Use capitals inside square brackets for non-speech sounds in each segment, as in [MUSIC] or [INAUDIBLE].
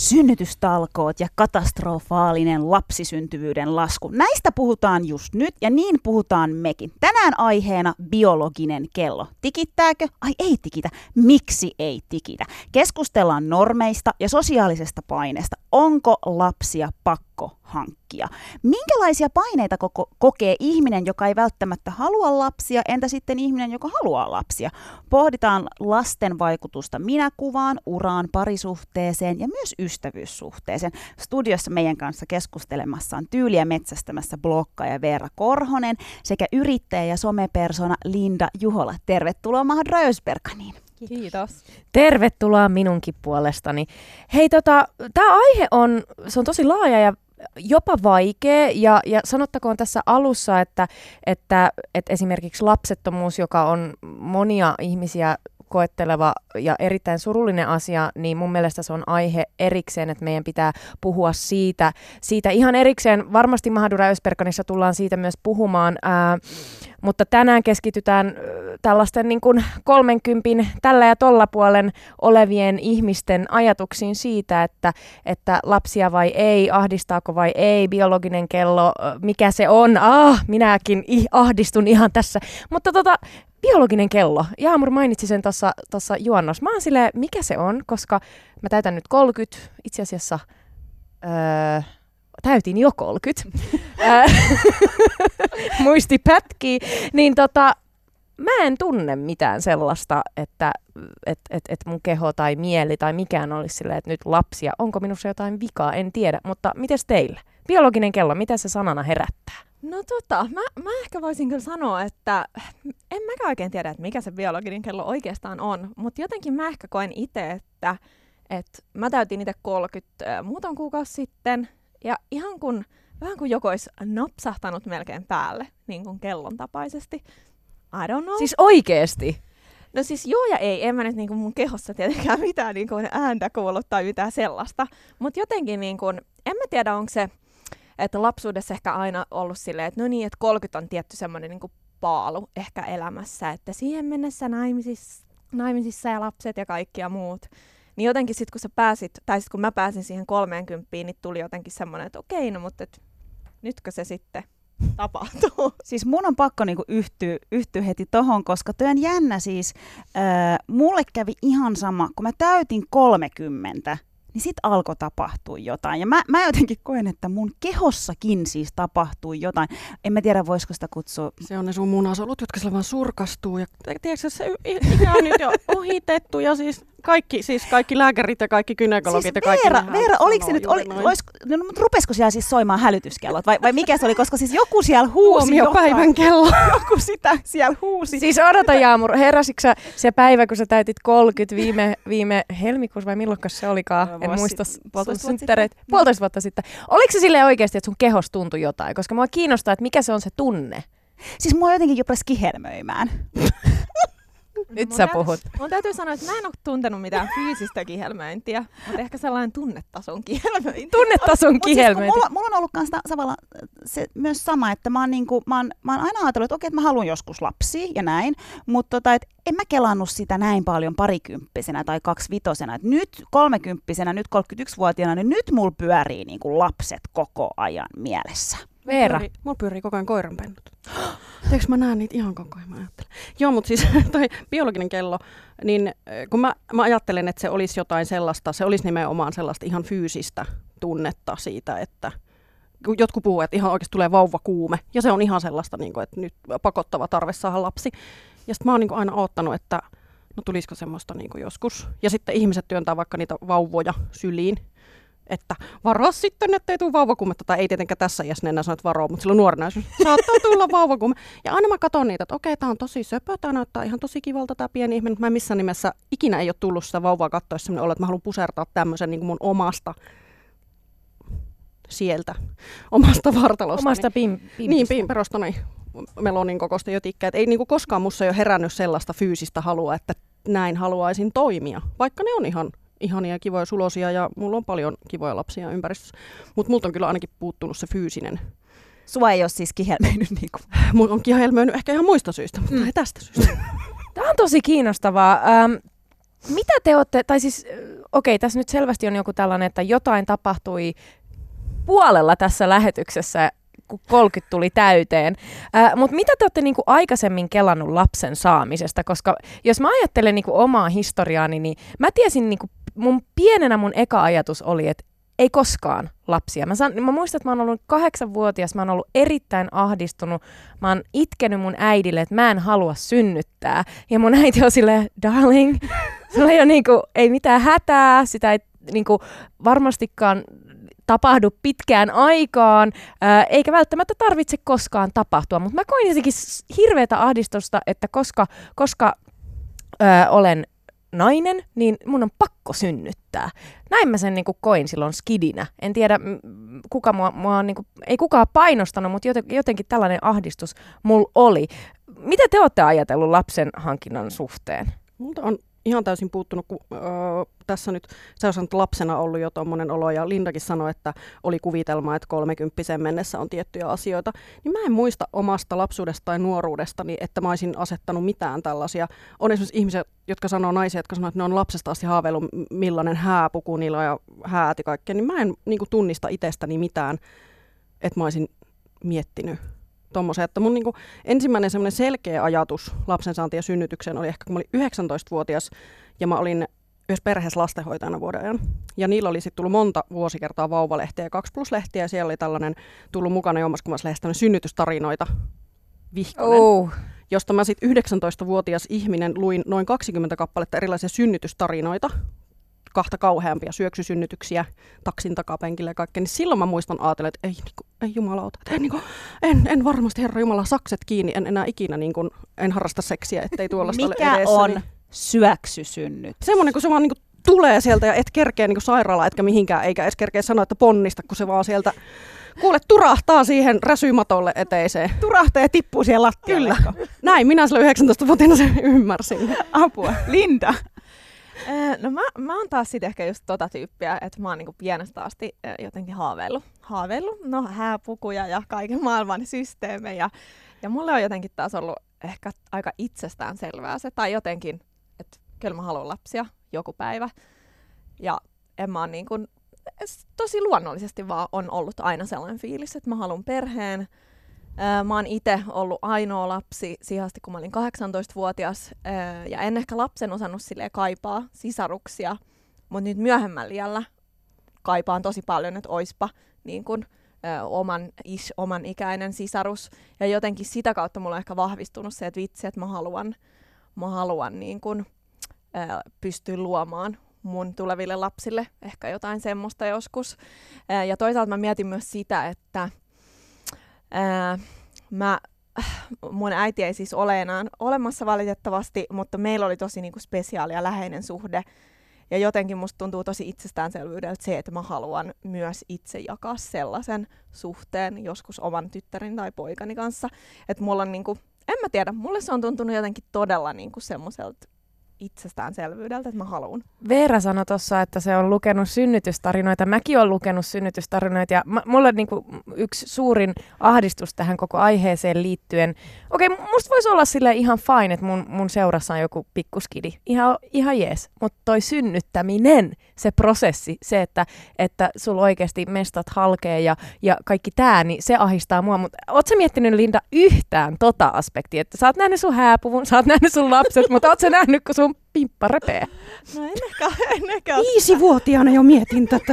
Synnytystalkoot ja katastrofaalinen lapsisyntyvyyden lasku. Näistä puhutaan just nyt ja niin puhutaan mekin. Tänään aiheena biologinen kello. Tikittääkö? Ai ei tikitä. Miksi ei tikitä? Keskustellaan normeista ja sosiaalisesta paineesta. Onko lapsia pakko hankkia? Minkälaisia paineita koko, kokee ihminen, joka ei välttämättä halua lapsia? Entä sitten ihminen, joka haluaa lapsia? Pohditaan lasten vaikutusta minäkuvaan, uraan, parisuhteeseen ja myös ystävyyssuhteeseen. Studiossa meidän kanssa keskustelemassa on tyyliä metsästämässä ja Veera Korhonen sekä yrittäjä ja somepersona Linda Juhola. Tervetuloa Mahad Rösberganiin. Kiitos. Tervetuloa minunkin puolestani. Hei, tota, tämä aihe on, se on tosi laaja ja jopa vaikea, ja, ja sanottakoon tässä alussa, että, että, että esimerkiksi lapsettomuus, joka on monia ihmisiä koetteleva ja erittäin surullinen asia, niin mun mielestä se on aihe erikseen, että meidän pitää puhua siitä, siitä ihan erikseen. Varmasti Mahadura Ösperkanissa tullaan siitä myös puhumaan, ää, mutta tänään keskitytään tällaisten niin kuin 30 tällä ja tolla puolen olevien ihmisten ajatuksiin siitä, että, että lapsia vai ei, ahdistaako vai ei, biologinen kello, mikä se on, ah, minäkin ahdistun ihan tässä. Mutta tota, biologinen kello. Jaamur mainitsi sen tuossa juonnossa. Mä oon silleen, mikä se on, koska mä täytän nyt 30, itse asiassa öö, täytin jo 30. [LAUGHS] [LAUGHS] Muisti pätkii. Niin tota, mä en tunne mitään sellaista, että et, et, et mun keho tai mieli tai mikään olisi silleen, että nyt lapsia, onko minussa jotain vikaa, en tiedä. Mutta mites teille? Biologinen kello, mitä se sanana herättää? No tota, mä, mä ehkä voisin kyllä sanoa, että en mäkään oikein tiedä, että mikä se biologinen kello oikeastaan on, mutta jotenkin mä ehkä koen itse, että, että mä täytin itse 30 äh, muutaman kuukausi sitten, ja ihan kun, vähän kuin joku olisi napsahtanut melkein päälle, niin kuin kellon tapaisesti. I don't know. Siis oikeesti? No siis joo ja ei, en mä nyt niinku mun kehossa tietenkään mitään niinku ääntä kuullut tai mitään sellaista. Mutta jotenkin niinku, en mä tiedä onko se, että lapsuudessa ehkä aina ollut silleen, että no niin, että 30 on tietty semmoinen niin paalu ehkä elämässä, että siihen mennessä naimisissa, naimisissa ja lapset ja kaikki ja muut. Niin jotenkin sitten kun sä pääsit, tai sitten kun mä pääsin siihen 30, niin tuli jotenkin semmoinen, että okei, no mutta et, nytkö se sitten tapahtuu. [LAUGHS] Siis mun on pakko niinku yhtyä, yhtyä heti tohon, koska työn jännä siis, äh, mulle kävi ihan sama, kun mä täytin 30, niin sitten alkoi tapahtua jotain. Ja mä, mä jotenkin koen, että mun kehossakin siis tapahtui jotain. En mä tiedä, voisiko sitä kutsua... Se on ne sun munasolut, jotka sillä vaan surkastuu. Ja tiedätkö, se on nyt jo ohitettu ja siis kaikki, siis kaikki lääkärit ja kaikki gynekologit siis ja kaikki. Veera, Veera oliko se nyt, oli, olis, no, mutta rupesiko siellä siis soimaan hälytyskellot vai, vai mikä se oli, koska siis joku siellä huusi jo päivän kello. [LAUGHS] joku sitä siellä huusi. Siis odota Jaamur, heräsitkö se päivä, kun sä täytit 30 viime, viime helmikuussa vai milloin se olikaan? No, en muista synttäreitä. Puolitoista vuotta sitten. Oliko se silleen oikeasti, että sun kehos tuntui jotain? Koska mua kiinnostaa, että mikä se on se tunne. Siis mua jotenkin jopa kihelmöimään. [LAUGHS] Nyt mun sä puhut. Mun täytyy sanoa, että mä en ole tuntenut mitään fyysistä kihelmöintiä, mutta ehkä sellainen tunnetason kihelmöinti. [LAUGHS] Tunnetason mut, kihelmöinti. Siis, mulla, mulla, on ollut kanssa tavalla se, myös sama, että mä oon, niinku, mä, oon, mä oon aina ajatellut, että okei, että mä haluan joskus lapsia ja näin, mutta tota, et en mä kelannut sitä näin paljon parikymppisenä tai kaksivitosena. Et nyt kolmekymppisenä, nyt 31-vuotiaana, niin nyt mulla pyörii niinku lapset koko ajan mielessä. Veera. Mulla pyörii, mulla pyörii koko ajan koiranpennut. [GASPS] Teekö mä näen niitä ihan koko ajan, mä ajattelen. Joo, mutta siis [LAUGHS] toi biologinen kello, niin kun mä, mä ajattelen, että se olisi jotain sellaista, se olisi nimenomaan sellaista ihan fyysistä tunnetta siitä, että jotkut puhuu, että ihan oikeasti tulee vauvakuume, ja se on ihan sellaista, niin kuin, että nyt pakottava tarve saada lapsi. Ja sitten mä oon niin aina oottanut, että no tulisiko semmoista niin joskus. Ja sitten ihmiset työntää vaikka niitä vauvoja syliin, että varo sitten, ettei tule vauvakuumetta, tai ei tietenkään tässä iässä enää sano, että varo, mutta silloin nuorena [LAUGHS] saattaa tulla vauvakuume. Ja aina mä katson niitä, että okei, tämä on tosi söpö, tämä näyttää ihan tosi kivalta tämä pieni ihminen, mä missään nimessä ikinä ei ole tullut sitä vauvaa katsoa sellainen olo, että mä haluan pusertaa tämmöisen niin mun omasta sieltä, omasta vartalosta. Omasta pim, pim, Niin, pimperostani melonin kokoista jotikkaa. Ei niinku koskaan mussa jo herännyt sellaista fyysistä halua, että näin haluaisin toimia, vaikka ne on ihan ihania kivoja sulosia ja mulla on paljon kivoja lapsia ympäristössä. Mutta multa on kyllä ainakin puuttunut se fyysinen. Sua ei ole siis kihelmöinyt [LAUGHS] niin kuin. Mulla on kihelmöinyt ehkä ihan muista syistä, mutta mm. ei tästä syystä. [LAUGHS] Tämä on tosi kiinnostavaa. Ähm, mitä te olette, tai siis okei, okay, tässä nyt selvästi on joku tällainen, että jotain tapahtui puolella tässä lähetyksessä, kun 30 tuli täyteen. Äh, Mutta mitä te olette niinku aikaisemmin kelannut lapsen saamisesta? Koska jos mä ajattelen niinku omaa historiaani, niin mä tiesin, niinku, mun pienenä mun eka ajatus oli, että ei koskaan lapsia. Mä, san, mä muistan, että mä oon ollut kahdeksanvuotias, mä oon ollut erittäin ahdistunut. Mä oon itkenyt mun äidille, että mä en halua synnyttää. Ja mun äiti on silleen, darling, [LAUGHS] sulla ei ole niinku, ei mitään hätää, sitä ei niinku, varmastikaan tapahdu pitkään aikaan, ää, eikä välttämättä tarvitse koskaan tapahtua. Mutta mä koin jotenkin hirveätä ahdistusta, että koska, koska ää, olen nainen, niin mun on pakko synnyttää. Näin mä sen niin kuin koin silloin skidinä. En tiedä, kuka mua, mua niin kuin, ei kukaan painostanut, mutta jotenkin tällainen ahdistus mulla oli. Mitä te olette ajatellut lapsen hankinnan suhteen? Multa on ihan täysin puuttunut, kun öö, tässä nyt sä oot lapsena ollut jo tuommoinen olo, ja Lindakin sanoi, että oli kuvitelma, että kolmekymppisen mennessä on tiettyjä asioita, niin mä en muista omasta lapsuudesta tai nuoruudestani, että mä olisin asettanut mitään tällaisia. On esimerkiksi ihmisiä, jotka sanoo naisia, jotka sanoo, että ne on lapsesta asti haaveillut, millainen hääpuku niillä ja hääti kaikkea, niin mä en niin kuin, tunnista itsestäni mitään, että mä olisin miettinyt tommosen, että mun niinku ensimmäinen semmoinen selkeä ajatus lapsen saanti ja synnytykseen oli ehkä kun mä olin 19-vuotias ja mä olin yhdessä perheessä lastenhoitajana vuoden ajan. Ja niillä oli sitten tullut monta vuosikertaa vauvalehtiä ja 2 plus lehtiä ja siellä oli tällainen tullut mukana jommaskummassa lehdessä synnytystarinoita vihkonen. Oh. Josta mä sitten 19-vuotias ihminen luin noin 20 kappaletta erilaisia synnytystarinoita kahta kauheampia syöksysynnytyksiä taksin takapenkille ja kaikkea, niin silloin mä muistan ajatella, että ei, niin kuin, ei jumalauta, että en, niin kuin, en, en varmasti Herra Jumala sakset kiinni, en enää ikinä niin kuin, en harrasta seksiä, ettei tuollaista Mikä ole edessä, on niin... syöksysynnyt? Semmoinen, kun se vaan niin kuin, tulee sieltä ja et kerkeä niin sairaala etkä mihinkään, eikä edes kerkeä sanoa, että ponnista, kun se vaan sieltä kuule turahtaa siihen räsymatolle eteiseen. Turahtaa ja tippuu siihen lattialle. Kyllä. Näin minä sillä 19-vuotiaana sen ymmärsin. Apua. Linda. No mä, mä oon taas sitten ehkä just tota tyyppiä, että mä oon niinku pienestä asti jotenkin haaveillut. Haaveillut, no hääpukuja ja kaiken maailman systeemejä. Ja mulle on jotenkin taas ollut ehkä aika itsestään selvää se, tai jotenkin, että kyllä mä haluan lapsia joku päivä. Ja en mä oon niin kuin, tosi luonnollisesti vaan on ollut aina sellainen fiilis, että mä haluan perheen, Mä oon itse ollut ainoa lapsi siihen asti, kun mä olin 18-vuotias. Ja en ehkä lapsen osannut sille kaipaa sisaruksia, mutta nyt myöhemmällä iällä kaipaan tosi paljon, että oispa niin kun, oman, is, oman ikäinen sisarus. Ja jotenkin sitä kautta mulla on ehkä vahvistunut se, että vitsi, että mä haluan, mä haluan niin kun, pystyä luomaan mun tuleville lapsille ehkä jotain semmoista joskus. Ja toisaalta mä mietin myös sitä, että Ää, mä, mun äiti ei siis ole enää olemassa valitettavasti, mutta meillä oli tosi niinku spesiaali ja läheinen suhde. Ja jotenkin musta tuntuu tosi itsestäänselvyydeltä se, että mä haluan myös itse jakaa sellaisen suhteen joskus oman tyttären tai poikani kanssa. Että mulla on niinku, en mä tiedä, mulle se on tuntunut jotenkin todella niinku semmoiselta itsestäänselvyydeltä, että mä haluan. Veera sanoi tuossa, että se on lukenut synnytystarinoita. Mäkin olen lukenut synnytystarinoita ja mulla niinku yksi suurin ahdistus tähän koko aiheeseen liittyen. Okei, musta voisi olla sille ihan fine, että mun, mun seurassa on joku pikkuskidi. Ihan, ihan jees. Mutta toi synnyttäminen, se prosessi, se, että, että sulla oikeasti mestat halkee ja, ja kaikki tää, niin se ahistaa mua. Mutta oot sä miettinyt, Linda, yhtään tota aspektia, että sä oot nähnyt sun hääpuvun, sä oot nähnyt sun lapset, [LAUGHS] mutta oot sä nähnyt, kun sun pimppa repee. No en ehkä, en ehkä Viisivuotiaana jo mietin tätä.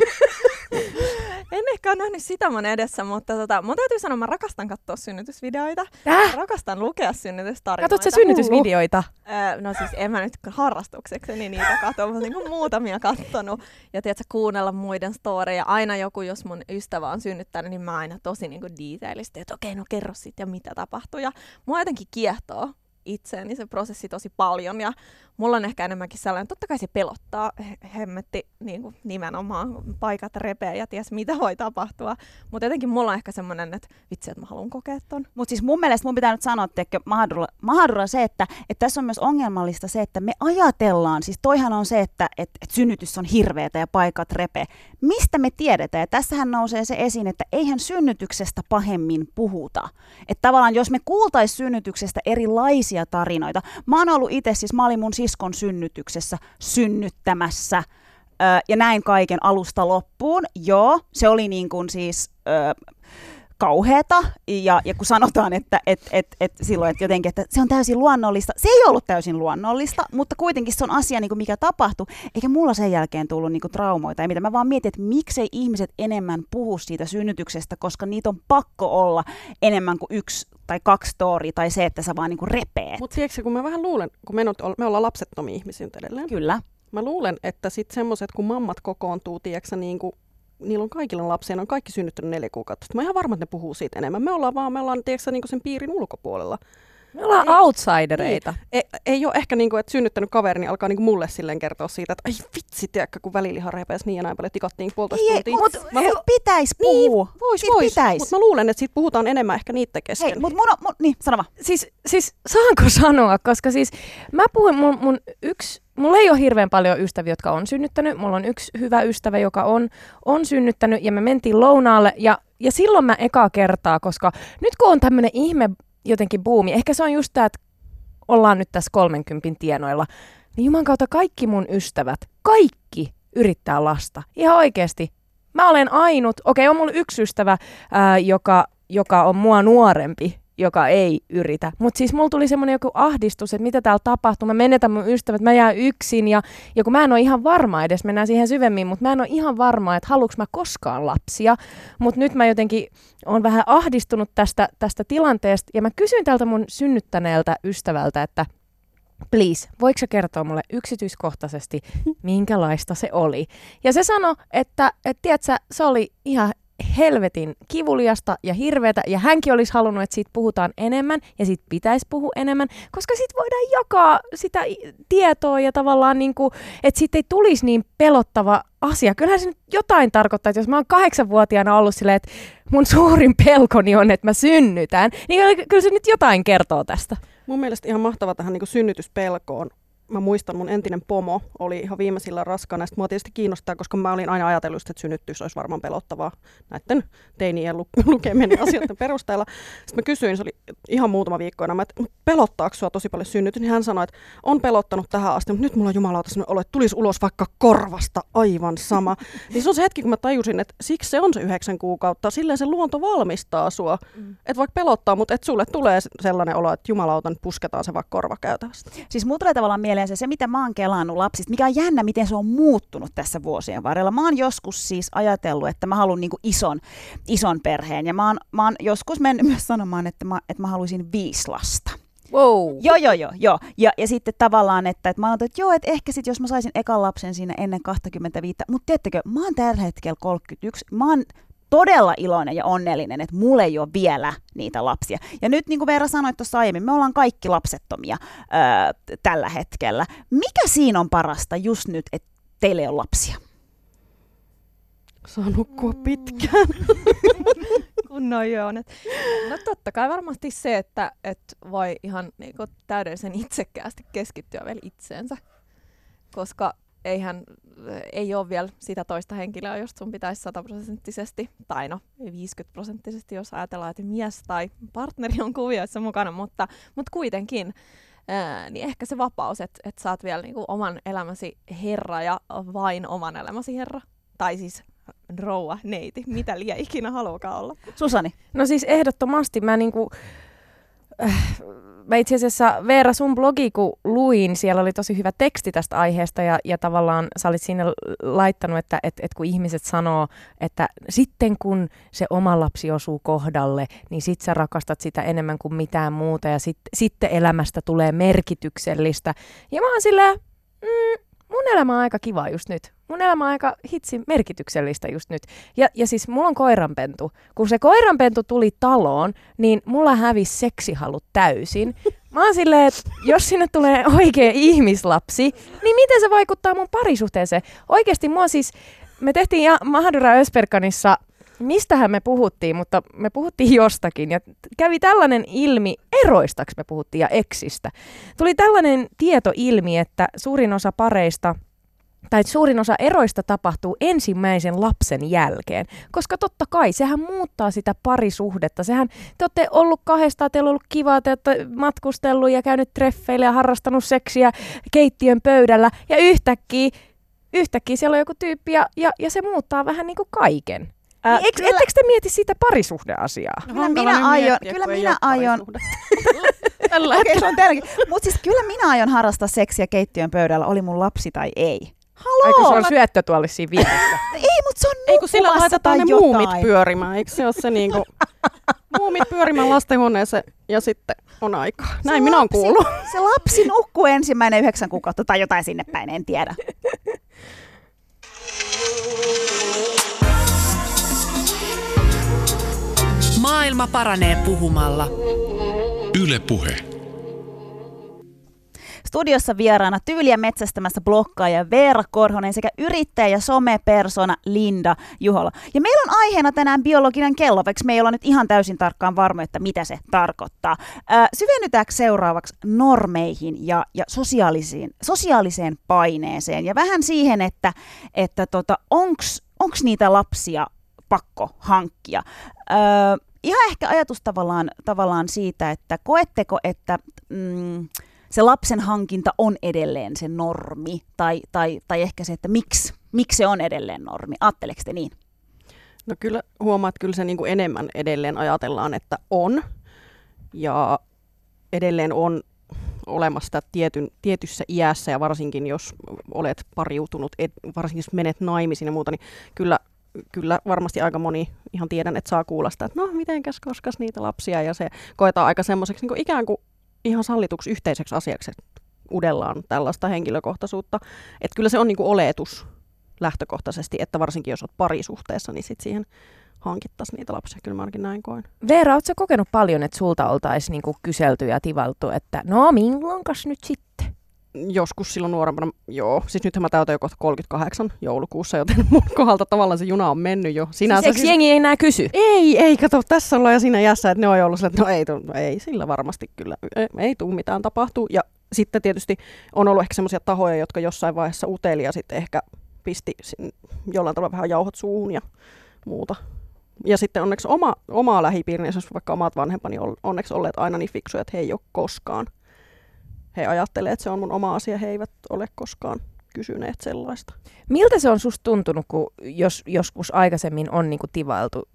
en ehkä ole nähnyt sitä mun edessä, mutta tota, mun täytyy sanoa, mä rakastan katsoa synnytysvideoita. Äh? Rakastan lukea synnytystarinoita. Katsot sä synnytysvideoita? Öö, no siis en mä nyt harrastuksekseni niitä katso, mutta niin muutamia kattonut. Ja tiedätkö, kuunnella muiden storeja. Aina joku, jos mun ystävä on synnyttänyt, niin mä aina tosi niin detailisti, että okei, no kerro sitten ja mitä tapahtui. Ja mua jotenkin kiehtoo itseäni se prosessi tosi paljon ja mulla on ehkä enemmänkin sellainen, totta kai se pelottaa, hemmetti niin kuin nimenomaan paikat repeä ja ties mitä voi tapahtua, mutta jotenkin mulla on ehkä semmoinen, että vitsi, että mä haluan kokea ton. Mutta siis mun mielestä mun pitää nyt sanoa, että mahdolla, mahdolla se, että, että tässä on myös ongelmallista se, että me ajatellaan, siis toihan on se, että, että, että synnytys on hirveätä ja paikat repee. Mistä me tiedetään? Ja tässähän nousee se esiin, että eihän synnytyksestä pahemmin puhuta. Että tavallaan jos me kuultaisiin synnytyksestä erilaisia tarinoita, mä oon ollut itse, siis mä olin mun siskon synnytyksessä synnyttämässä ja näin kaiken alusta loppuun. Joo, se oli niin kuin siis... Öö, kauheata, ja, ja kun sanotaan, että et, et, et silloin, että jotenkin, että se on täysin luonnollista, se ei ollut täysin luonnollista, mutta kuitenkin se on asia, niin kuin mikä tapahtui, eikä mulla sen jälkeen tullut niin kuin traumoita, ja mitä mä vaan mietin, että miksei ihmiset enemmän puhu siitä synnytyksestä, koska niitä on pakko olla enemmän kuin yksi tai kaksi story, tai se, että sä vaan niin kuin repeet. Mutta tiedätkö, kun mä vähän luulen, kun me, me ollaan lapsettomia ihmisiä edelleen. Kyllä. Mä luulen, että sitten semmoiset, kun mammat kokoontuu, tiedätkö, niin kuin niillä on kaikilla lapsia, ne on kaikki synnyttänyt neljä kuukautta. Mä ihan varma, että ne puhuu siitä enemmän. Me ollaan vaan, me ollaan tiedätkö, niin sen piirin ulkopuolella. Me ollaan ei, outsidereita. Niin, ei, ei ole ehkä niin kuin, että synnyttänyt kaveri, niin alkaa niin kuin mulle silleen kertoa siitä, että ai vitsi, tiedätkö, kun väliliha repeäsi niin ja näin paljon tikattiin puolitoista ei, tuntia. Mutta mä lu- pitäisi puhua. Niin, vois, vois. Pitäis. Mutta mä luulen, että siitä puhutaan enemmän ehkä niiden kesken. Hei, mutta mun, mun, niin, sano vaan. Siis, siis saanko sanoa, koska siis mä puhun, mun, mun yksi mulla ei ole hirveän paljon ystäviä, jotka on synnyttänyt. Mulla on yksi hyvä ystävä, joka on, on synnyttänyt ja me mentiin lounaalle ja, ja silloin mä ekaa kertaa, koska nyt kun on tämmöinen ihme jotenkin buumi, ehkä se on just tämä, että ollaan nyt tässä 30 tienoilla, niin juman kautta kaikki mun ystävät, kaikki yrittää lasta. Ihan oikeasti. Mä olen ainut, okei okay, on mulla yksi ystävä, ää, joka, joka on mua nuorempi, joka ei yritä. Mutta siis mulla tuli semmoinen joku ahdistus, että mitä täällä tapahtuu. Mä menetän mun ystävät, mä jään yksin ja, ja kun mä en ole ihan varma edes, mennään siihen syvemmin, mutta mä en ole ihan varma, että haluuks mä koskaan lapsia. Mutta nyt mä jotenkin on vähän ahdistunut tästä, tästä tilanteesta ja mä kysyin tältä mun synnyttäneeltä ystävältä, että please, voiko sä kertoa mulle yksityiskohtaisesti, [LAUGHS] minkälaista se oli? Ja se sanoi, että, että tiedätkö, se oli ihan helvetin kivuliasta ja hirveätä, ja hänkin olisi halunnut, että siitä puhutaan enemmän, ja siitä pitäisi puhua enemmän, koska sitten voidaan jakaa sitä tietoa, ja tavallaan niin kuin, että siitä ei tulisi niin pelottava asia. Kyllähän se nyt jotain tarkoittaa, että jos mä oon kahdeksanvuotiaana ollut silleen, että mun suurin pelkoni on, että mä synnytän, niin kyllä se nyt jotain kertoo tästä. Mun mielestä ihan mahtava tähän niin synnytyspelkoon mä muistan, mun entinen pomo oli ihan viimeisillä raskaana. Sitten mua tietysti kiinnostaa, koska mä olin aina ajatellut, että synnytys olisi varmaan pelottavaa näiden teinien lu- [LAUGHS] lukemien asioiden perusteella. Sitten mä kysyin, se oli ihan muutama viikko enää, että pelottaako sua tosi paljon synnytys? Niin hän sanoi, että on pelottanut tähän asti, mutta nyt mulla on jumalauta sellainen olo, että tulisi ulos vaikka korvasta aivan sama. [LAUGHS] niin se on se hetki, kun mä tajusin, että siksi se on se yhdeksän kuukautta. Silleen se luonto valmistaa sua. Mm. Että vaikka pelottaa, mutta että sulle tulee sellainen olo, että jumalauta, nyt pusketaan se vaikka korvakäytävästä. Siis mulla tulee tavallaan mieleen mieleen se, se, mitä mä oon kelannut lapsista, mikä on jännä, miten se on muuttunut tässä vuosien varrella. Mä oon joskus siis ajatellut, että mä haluan niin ison, ison perheen, ja mä oon, mä oon joskus mennyt myös sanomaan, että mä, että mä haluaisin viisi lasta. Wow. Joo, joo, joo. joo. Ja, ja sitten tavallaan, että, että mä oon että joo, että ehkä sitten jos mä saisin ekan lapsen siinä ennen 25, mutta tiedättekö, mä oon tällä hetkellä 31, mä oon todella iloinen ja onnellinen, että mulle ei ole vielä niitä lapsia. Ja nyt niin kuin Veera sanoi tuossa aiemmin, me ollaan kaikki lapsettomia öö, tällä hetkellä. Mikä siinä on parasta just nyt, että teille on lapsia? Saa nukkua pitkään. [LAUGHS] Kunnon Joonet. No totta kai varmasti se, että, että voi ihan niin kuin, täydellisen itsekkäästi keskittyä vielä itseensä. Koska eihän, ei ole vielä sitä toista henkilöä, jos sun pitäisi sataprosenttisesti, tai no 50 prosenttisesti, jos ajatellaan, että mies tai partneri on kuvioissa mukana, mutta, mutta kuitenkin, ää, niin ehkä se vapaus, että et sä oot vielä niinku oman elämäsi herra ja vain oman elämäsi herra. Tai siis rouva, neiti, mitä liian ikinä haluakaan olla. Susani? No siis ehdottomasti mä niinku, äh, mä itse asiassa Veera sun blogi kun luin, siellä oli tosi hyvä teksti tästä aiheesta ja, ja tavallaan sä olit sinne laittanut, että et, et kun ihmiset sanoo, että sitten kun se oma lapsi osuu kohdalle, niin sit sä rakastat sitä enemmän kuin mitään muuta ja sit, sitten elämästä tulee merkityksellistä. Ja mä oon mm, mun elämä on aika kiva just nyt. Mun elämä on aika hitsi merkityksellistä just nyt. Ja, ja siis mulla on koiranpentu. Kun se koiranpentu tuli taloon, niin mulla hävisi seksihalut täysin. [LAUGHS] Mä oon silleen, että jos sinne tulee oikea ihmislapsi, niin miten se vaikuttaa mun parisuhteeseen? Oikeasti mua siis, me tehtiin ja Mahadura Ösperkanissa mistähän me puhuttiin, mutta me puhuttiin jostakin ja kävi tällainen ilmi, eroistaksi me puhuttiin ja eksistä. Tuli tällainen tieto ilmi, että suurin osa pareista tai suurin osa eroista tapahtuu ensimmäisen lapsen jälkeen, koska totta kai sehän muuttaa sitä parisuhdetta. Sehän te olette ollut kahdestaan, teillä on ollut kivaa, te olette matkustellut ja käynyt treffeille ja harrastanut seksiä keittiön pöydällä ja yhtäkkiä, yhtäkkiä siellä on joku tyyppi ja, ja, ja se muuttaa vähän niin kuin kaiken. Ää, niin, kyllä... Ettekö te mieti sitä parisuhdeasiaa? No, kyllä minä aion, kyllä minä aion, [LAUGHS] Tällä okay, se on Mutta siis kyllä minä aion harrastaa seksiä keittiön pöydällä, oli mun lapsi tai ei. Haloo! Eikö se on mä... syöttötuoli siinä vieressä? [LAUGHS] ei, mutta se on Ei kun sillä laitetaan ne jotain. muumit pyörimään, eikö se ole se niinku... [LAUGHS] muumit pyörimään lastenhuoneeseen ja sitten on aikaa. Näin se minä olen kuullut. Se lapsi nukkuu ensimmäinen yhdeksän kuukautta tai jotain sinne päin, en tiedä. Maailma paranee puhumalla. Yle Puhe. Studiossa vieraana tyyliä metsästämässä blokkaaja Veera Korhonen sekä yrittäjä ja somepersona Linda Juhola. Ja meillä on aiheena tänään biologinen kello, vaikka me ei olla nyt ihan täysin tarkkaan varma, että mitä se tarkoittaa. Äh, syvennytäänkö seuraavaksi normeihin ja, ja sosiaalisiin, sosiaaliseen paineeseen ja vähän siihen, että, että tota, onko niitä lapsia pakko hankkia. Öö, ihan ehkä ajatus tavallaan, tavallaan siitä, että koetteko, että mm, se lapsen hankinta on edelleen se normi, tai, tai, tai ehkä se, että miksi, miksi se on edelleen normi. Ajatteleeko te niin? No kyllä huomaat, että kyllä se niin kuin enemmän edelleen ajatellaan, että on. Ja edelleen on olemassa tietyn, tietyssä iässä ja varsinkin jos olet pariutunut, et, varsinkin jos menet naimisiin ja muuta, niin kyllä kyllä varmasti aika moni ihan tiedän, että saa kuulla sitä, että no mitenkäs koskas niitä lapsia ja se koetaan aika semmoiseksi niin ikään kuin ihan sallituksi yhteiseksi asiaksi, että udellaan tällaista henkilökohtaisuutta. Että kyllä se on niin kuin oletus lähtökohtaisesti, että varsinkin jos olet parisuhteessa, niin sit siihen hankittaisiin niitä lapsia. Kyllä mä ainakin näin koen. Veera, ootko kokenut paljon, että sulta oltaisiin niinku kyselty ja tivaltu, että no milloinkas nyt sitten? Joskus silloin nuorempana, joo, siis nythän mä täytän jo kohta 38 joulukuussa, joten [LAUGHS] mun kohdalta tavallaan se juna on mennyt jo. Sinänsä siis, siis... jengi ei enää kysy? Ei, ei, kato, tässä ollaan jo siinä jässä, että ne on ollut että no ei, no ei, sillä varmasti kyllä, ei, ei tule mitään tapahtuu. Ja sitten tietysti on ollut ehkä semmoisia tahoja, jotka jossain vaiheessa uteli ja sitten ehkä pisti jollain tavalla vähän jauhot suuhun ja muuta. Ja sitten onneksi oma, omaa lähipiirini, jos vaikka omat vanhempani on onneksi olleet aina niin fiksuja, että he ei ole koskaan he ajattelee, että se on mun oma asia, he eivät ole koskaan kysyneet sellaista. Miltä se on susta tuntunut, kun jos joskus aikaisemmin on niinku tivailtu,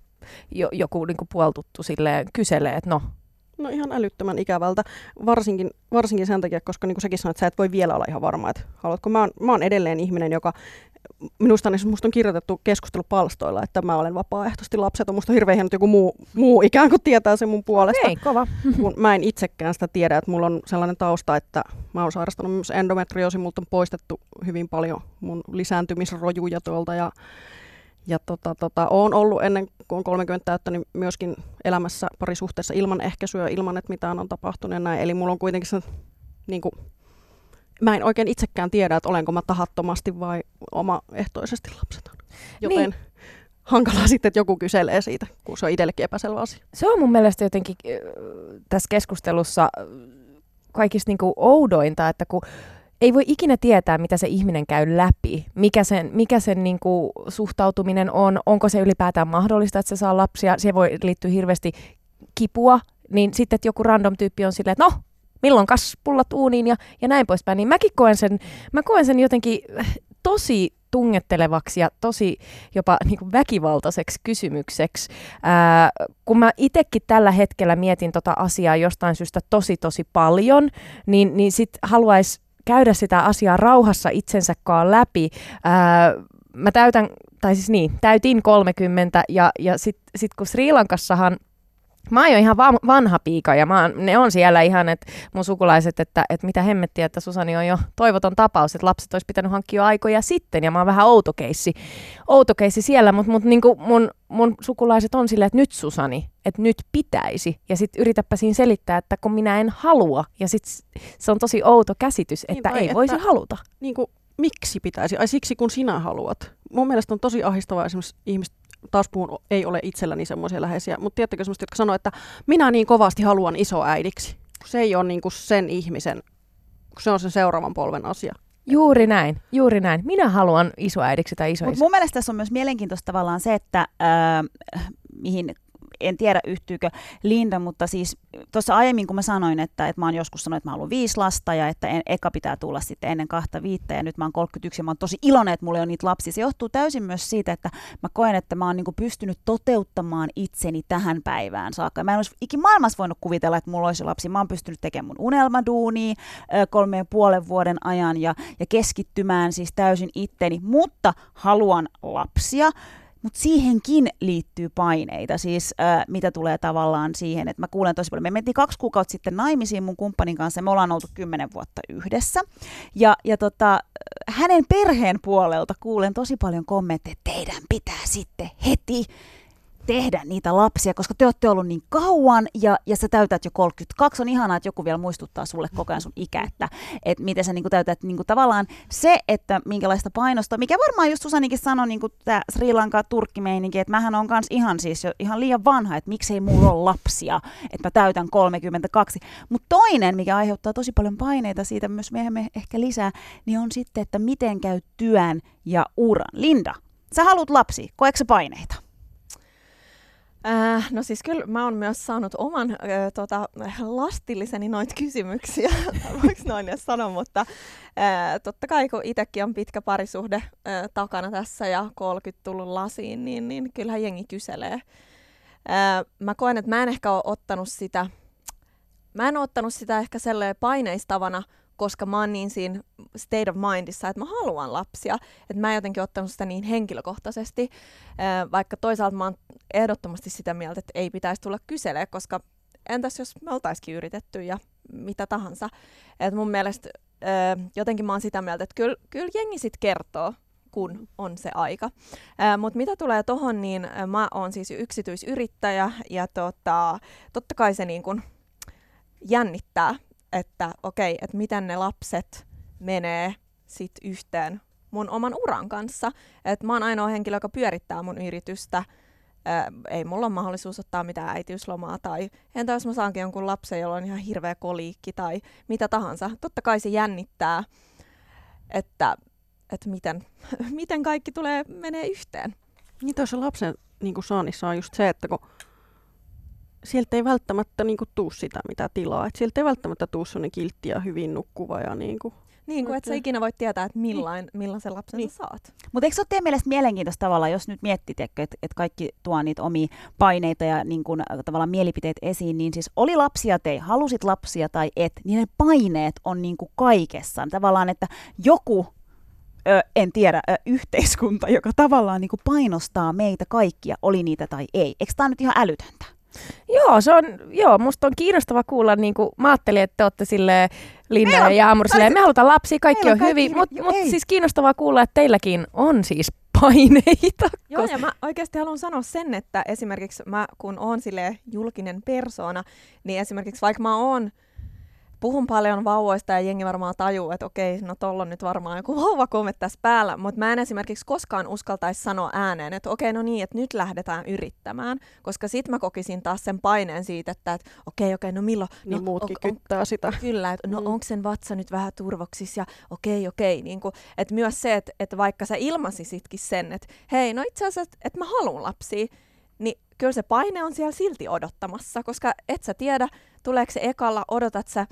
jo, joku niinku puoltuttu silleen kyselee, että no, No ihan älyttömän ikävältä, varsinkin, varsinkin sen takia, koska niin kuin säkin sanoit, että sä et voi vielä olla ihan varma, että haluatko. Mä oon, mä oon edelleen ihminen, joka minusta, niin musta on kirjoitettu keskustelupalstoilla, että mä olen vapaaehtoisesti lapseton. Musta on hirveän hieno, että joku muu, muu ikään kuin tietää sen mun puolesta. Ei, kova. [LAUGHS] Kun mä en itsekään sitä tiedä, että mulla on sellainen tausta, että mä oon sairastanut myös endometrioosi, multa on poistettu hyvin paljon mun lisääntymisrojuja tuolta ja ja tota, tota, olen ollut ennen kuin on 30 täyttä, niin myöskin elämässä parisuhteessa ilman ehkäisyä, ilman että mitään on tapahtunut ja näin. Eli mulla on kuitenkin se, niin kuin, mä en oikein itsekään tiedä, että olenko mä tahattomasti vai omaehtoisesti lapseton. Joten niin. hankalaa sitten, että joku kyselee siitä, kun se on itsellekin epäselvä asia. Se on mun mielestä jotenkin äh, tässä keskustelussa kaikista niin kuin oudointa, että kun ei voi ikinä tietää, mitä se ihminen käy läpi, mikä sen, mikä sen niin kuin, suhtautuminen on, onko se ylipäätään mahdollista, että se saa lapsia, se voi liittyä hirveästi kipua, niin sitten että joku random tyyppi on silleen, että no, milloin kas pullat uuniin ja, ja näin poispäin, niin mäkin koen sen, mä koen sen jotenkin tosi tungettelevaksi ja tosi jopa niin kuin väkivaltaiseksi kysymykseksi. Ää, kun mä itsekin tällä hetkellä mietin tota asiaa jostain syystä tosi tosi paljon, niin, niin sit haluaisi käydä sitä asiaa rauhassa itsensäkaan läpi. Ää, mä täytän, tai siis niin, täytin 30 ja, ja sitten sit kun Sri Lankassahan Mä oon jo ihan va- vanha piika ja mä oon, ne on siellä ihan, että mun sukulaiset, että, että mitä hemmettiä, että Susani on jo toivoton tapaus, että lapset olisi pitänyt hankkia jo aikoja sitten ja mä oon vähän outokeissi, outokeissi siellä, mutta mut niinku mun, mun sukulaiset on silleen, että nyt Susani, että nyt pitäisi ja sitten yritäpä siinä selittää, että kun minä en halua ja sitten se on tosi outo käsitys, että Niin, tai ei voisi että- haluta. niin kuin, miksi pitäisi? Ai siksi, kun sinä haluat. Mun mielestä on tosi ahdistavaa esimerkiksi ihmiset, taas puhun, ei ole itselläni semmoisia läheisiä, mutta tiedättekö semmoista, jotka sanoo, että minä niin kovasti haluan isoäidiksi. Kun Se ei ole niin kuin sen ihmisen, kun se on sen seuraavan polven asia. Juuri näin, juuri näin. Minä haluan isoäidiksi tai isoisä. mun mielestä tässä on myös mielenkiintoista tavallaan se, että ää, mihin en tiedä yhtyykö Linda, mutta siis tuossa aiemmin kun mä sanoin, että, että mä oon joskus sanonut, että mä haluan viisi lasta ja että en, eka pitää tulla sitten ennen kahta viittä ja nyt mä oon 31 ja mä oon tosi iloinen, että mulla on niitä lapsia. Se johtuu täysin myös siitä, että mä koen, että mä oon niinku pystynyt toteuttamaan itseni tähän päivään saakka. Mä en olisi ikin maailmassa voinut kuvitella, että mulla olisi lapsi. Mä oon pystynyt tekemään mun unelmaduunia ö, kolme ja puolen vuoden ajan ja, ja keskittymään siis täysin itteni, mutta haluan lapsia. Mutta siihenkin liittyy paineita, siis äh, mitä tulee tavallaan siihen, että mä kuulen tosi paljon. Me mentiin kaksi kuukautta sitten naimisiin mun kumppanin kanssa me ollaan oltu kymmenen vuotta yhdessä. Ja, ja tota, hänen perheen puolelta kuulen tosi paljon kommentteja, että teidän pitää sitten heti tehdä niitä lapsia, koska te olette ollut niin kauan ja, ja sä täytät jo 32. On ihanaa, että joku vielä muistuttaa sulle koko ajan sun ikä, että, että miten sä niin täytät niin tavallaan se, että minkälaista painosta, mikä varmaan just Susanikin sanoi, niin tämä Sri Lanka turkkimeininki, että mähän on kans ihan siis jo ihan liian vanha, että miksei mulla ole lapsia, että mä täytän 32. Mutta toinen, mikä aiheuttaa tosi paljon paineita, siitä myös myöhemmin ehkä lisää, niin on sitten, että miten käy työn ja uran. Linda, sä haluat lapsi, koetko sä paineita? Äh, no siis kyllä mä oon myös saanut oman äh, tota, lastilliseni noita kysymyksiä, [LAUGHS] voiko noin edes sanoa, mutta äh, totta kai kun itsekin on pitkä parisuhde äh, takana tässä ja 30 tullut lasiin, niin, niin kyllähän jengi kyselee. Äh, mä koen, että mä en ehkä ole ottanut sitä, mä en ottanut sitä ehkä sellainen paineistavana, koska mä oon niin siinä state of mindissa, että mä haluan lapsia. Että mä en jotenkin ottanut sitä niin henkilökohtaisesti, vaikka toisaalta mä oon ehdottomasti sitä mieltä, että ei pitäisi tulla kyselee, koska entäs jos me oltaisikin yritetty ja mitä tahansa. Et mun mielestä jotenkin mä oon sitä mieltä, että kyllä, kyllä jengi sit kertoo, kun on se aika. Mutta mitä tulee tohon, niin mä oon siis yksityisyrittäjä ja tota, totta kai se niin kun jännittää, että okei, että miten ne lapset menee sit yhteen mun oman uran kanssa. Et mä oon ainoa henkilö, joka pyörittää mun yritystä. Ää, ei mulla ole mahdollisuus ottaa mitään äitiyslomaa tai entä jos mä saankin jonkun lapsen, jolla on ihan hirveä koliikki tai mitä tahansa. Totta kai se jännittää, että, että miten, [LAUGHS] miten kaikki tulee menee yhteen. Niin tuossa lapsen niin saannissa on just se, että kun sieltä ei välttämättä niin kuin, tuu sitä, mitä tilaa. Et sieltä ei välttämättä tuu sellainen kiltti ja hyvin nukkuva ja niin kuin, Niin kuin, että sä ikinä voit tietää, että millain, millaisen lapsen Niin. sä saat. Mutta eikö se ole teidän mielestä mielenkiintoista tavallaan, jos nyt miettii, että et kaikki tuo niitä omia paineita ja niin kun, äh, tavallaan mielipiteet esiin, niin siis oli lapsia te, halusit lapsia tai et, niin ne paineet on niin kuin kaikessa. Tavallaan, että joku, ö, en tiedä, ö, yhteiskunta, joka tavallaan niin kuin painostaa meitä kaikkia, oli niitä tai ei. Eikö tämä nyt ihan älytöntä? Joo, se on, joo, musta on kiinnostava kuulla, niin kuin, mä ajattelin, että te olette sille Linda ja Jaamur silleen, me halutaan lapsia, kaikki on on kaikki hyvin, mutta mut siis kiinnostavaa kuulla, että teilläkin on siis [LAUGHS] paineita. Joo, ja mä oikeasti haluan sanoa sen, että esimerkiksi mä, kun oon sille julkinen persona, niin esimerkiksi vaikka mä oon puhun paljon vauvoista ja jengi varmaan tajuu, että okei, no tolla on nyt varmaan joku vauvakome tässä päällä, mutta mä en esimerkiksi koskaan uskaltaisi sanoa ääneen, että okei, no niin, että nyt lähdetään yrittämään, koska sit mä kokisin taas sen paineen siitä, että, että okei, okei, no milloin, niin no, muutkin on- on- kyttää sitä. Kyllä, että no Mm. onko sen vatsa nyt vähän turvoksissa ja okei, okei. Niin kuin, että myös se, että, että vaikka sä ilmaisisitkin sen, että hei, no itse asiassa, että mä haluan lapsia, niin kyllä se paine on siellä silti odottamassa, koska et sä tiedä, tuleeko se ekalla, odotat sä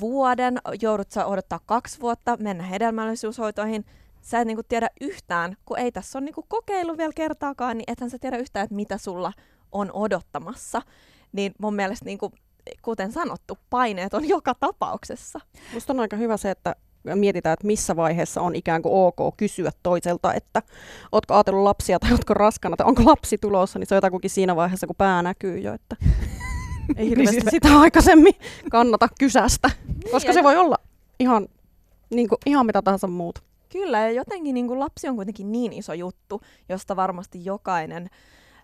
vuoden, joudut sä odottaa kaksi vuotta, mennä hedelmällisyyshoitoihin, sä et niinku tiedä yhtään, kun ei tässä ole niinku kokeilu vielä kertaakaan, niin ethän sä tiedä yhtään, että mitä sulla on odottamassa. Niin mun mielestä, niinku, kuten sanottu, paineet on joka tapauksessa. Musta on aika hyvä se, että mietitään, että missä vaiheessa on ikään kuin ok kysyä toiselta, että ootko ajatellut lapsia tai ootko raskana tai onko lapsi tulossa, niin se on jotakuinkin siinä vaiheessa, kun pää näkyy jo. Että ei hirveästi sitä aikaisemmin kannata kysästä, koska ja- se voi olla ihan, niin kuin, ihan mitä tahansa muuta. Kyllä, ja jotenkin niin kuin lapsi on kuitenkin niin iso juttu, josta varmasti jokainen,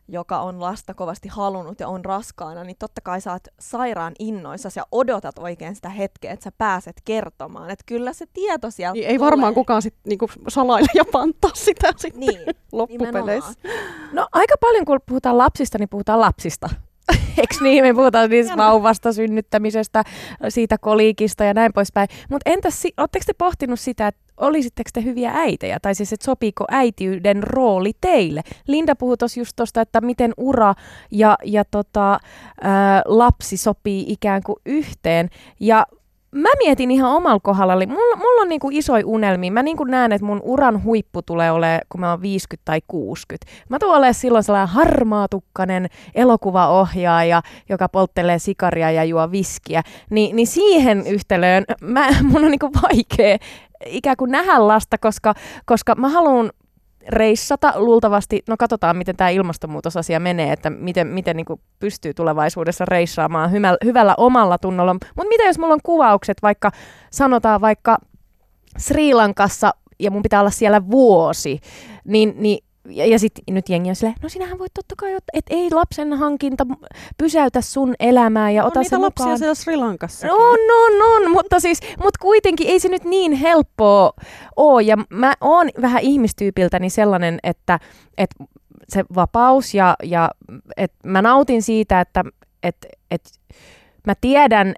joka on lasta kovasti halunnut ja on raskaana, niin totta kai sä oot sairaan innoissa ja odotat oikein sitä hetkeä, että sä pääset kertomaan. Että kyllä se tieto sieltä Niin ei varmaan tulee. kukaan sit, niinku, salaile ja pantaa sitä sitten Niin, loppupeleissä. nimenomaan. No aika paljon, kun puhutaan lapsista, niin puhutaan lapsista. [LAUGHS] Eikö niin? Me puhutaan niistä vauvasta, synnyttämisestä, siitä koliikista ja näin poispäin. Mutta entäs, ootteko te pohtinut sitä, että olisitteko te hyviä äitejä? Tai siis, että sopiiko äitiyden rooli teille? Linda puhui tuossa just tuosta, että miten ura ja, ja tota, ää, lapsi sopii ikään kuin yhteen. Ja mä mietin ihan omalla kohdalla, eli mulla, mulla on niinku isoja unelmia. Mä niinku näen, että mun uran huippu tulee olemaan, kun mä oon 50 tai 60. Mä tuun olemaan silloin sellainen harmaatukkanen elokuvaohjaaja, joka polttelee sikaria ja juo viskiä. Ni, niin siihen yhtälöön mä, [LAUGHS] mun on niinku vaikea ikään kuin nähdä lasta, koska, koska mä haluan reissata luultavasti, no katsotaan miten tämä ilmastonmuutosasia menee, että miten, miten niin pystyy tulevaisuudessa reissaamaan hyvällä, hyvällä omalla tunnolla. Mutta mitä jos mulla on kuvaukset vaikka, sanotaan vaikka Sri Lankassa ja mun pitää olla siellä vuosi, niin, niin ja, ja sitten nyt jengi on silleen, no sinähän voit totta kai, ottaa, että ei lapsen hankinta pysäytä sun elämää ja On ota lapsia mukaan. siellä Sri Lankassa. No, on, on, on, mutta siis, mutta kuitenkin ei se nyt niin helppoa ole. Ja mä oon vähän ihmistyypiltäni sellainen, että, että se vapaus ja, ja että mä nautin siitä, että, että, että mä tiedän,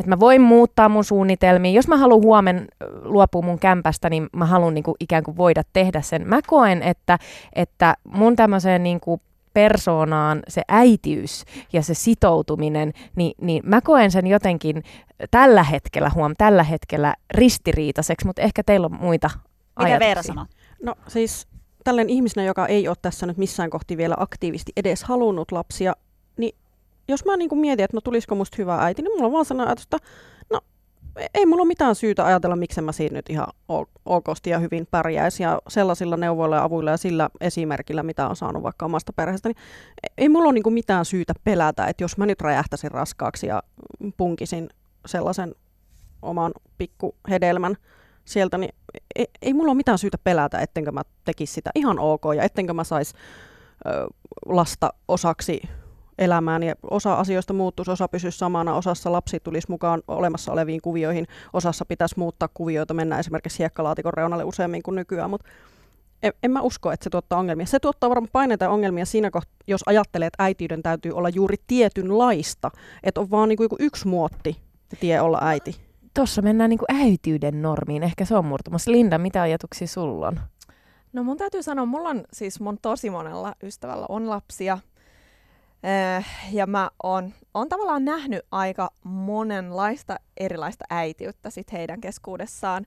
että mä voin muuttaa mun suunnitelmia. Jos mä haluan huomen luopua mun kämpästä, niin mä haluan niin kuin ikään kuin voida tehdä sen. Mä koen, että, että mun tämmöiseen niin kuin persoonaan se äitiys ja se sitoutuminen, niin, niin mä koen sen jotenkin tällä hetkellä, huom, tällä hetkellä ristiriitaiseksi, mutta ehkä teillä on muita Mitä ajatuksia. Veera sanoo? No siis tällainen ihmisenä, joka ei ole tässä nyt missään kohti vielä aktiivisesti edes halunnut lapsia, jos mä niin mietin, että no tulisiko musta hyvä äiti, niin mulla on vaan sellainen ajatus, että no ei mulla ole mitään syytä ajatella, miksi mä siinä nyt ihan okosti ja hyvin pärjäisi. Ja sellaisilla neuvoilla ja avuilla ja sillä esimerkillä, mitä on saanut vaikka omasta perheestä, niin ei mulla ole niin mitään syytä pelätä, että jos mä nyt räjähtäisin raskaaksi ja punkisin sellaisen oman pikkuhedelmän sieltä, niin ei, ei mulla ole mitään syytä pelätä, ettenkö mä tekisi sitä ihan ok ja ettenkö mä sais ö, lasta osaksi elämään ja osa asioista muuttuisi, osa pysyisi samana, osassa lapsi tulisi mukaan olemassa oleviin kuvioihin, osassa pitäisi muuttaa kuvioita, mennä esimerkiksi hiekkalaatikon reunalle useammin kuin nykyään, mutta en, en mä usko, että se tuottaa ongelmia. Se tuottaa varmaan paineita ja ongelmia siinä kohtaa, jos ajattelee, että äitiyden täytyy olla juuri tietynlaista, että on vaan niin kuin yksi muotti tie olla äiti. Tuossa mennään niin kuin äitiyden normiin, ehkä se on murtumassa. Linda, mitä ajatuksia sulla on? No mun täytyy sanoa, mulla on siis mun tosi monella ystävällä on lapsia. Eh, ja mä oon, oon tavallaan nähnyt aika monenlaista erilaista äitiyttä sit heidän keskuudessaan.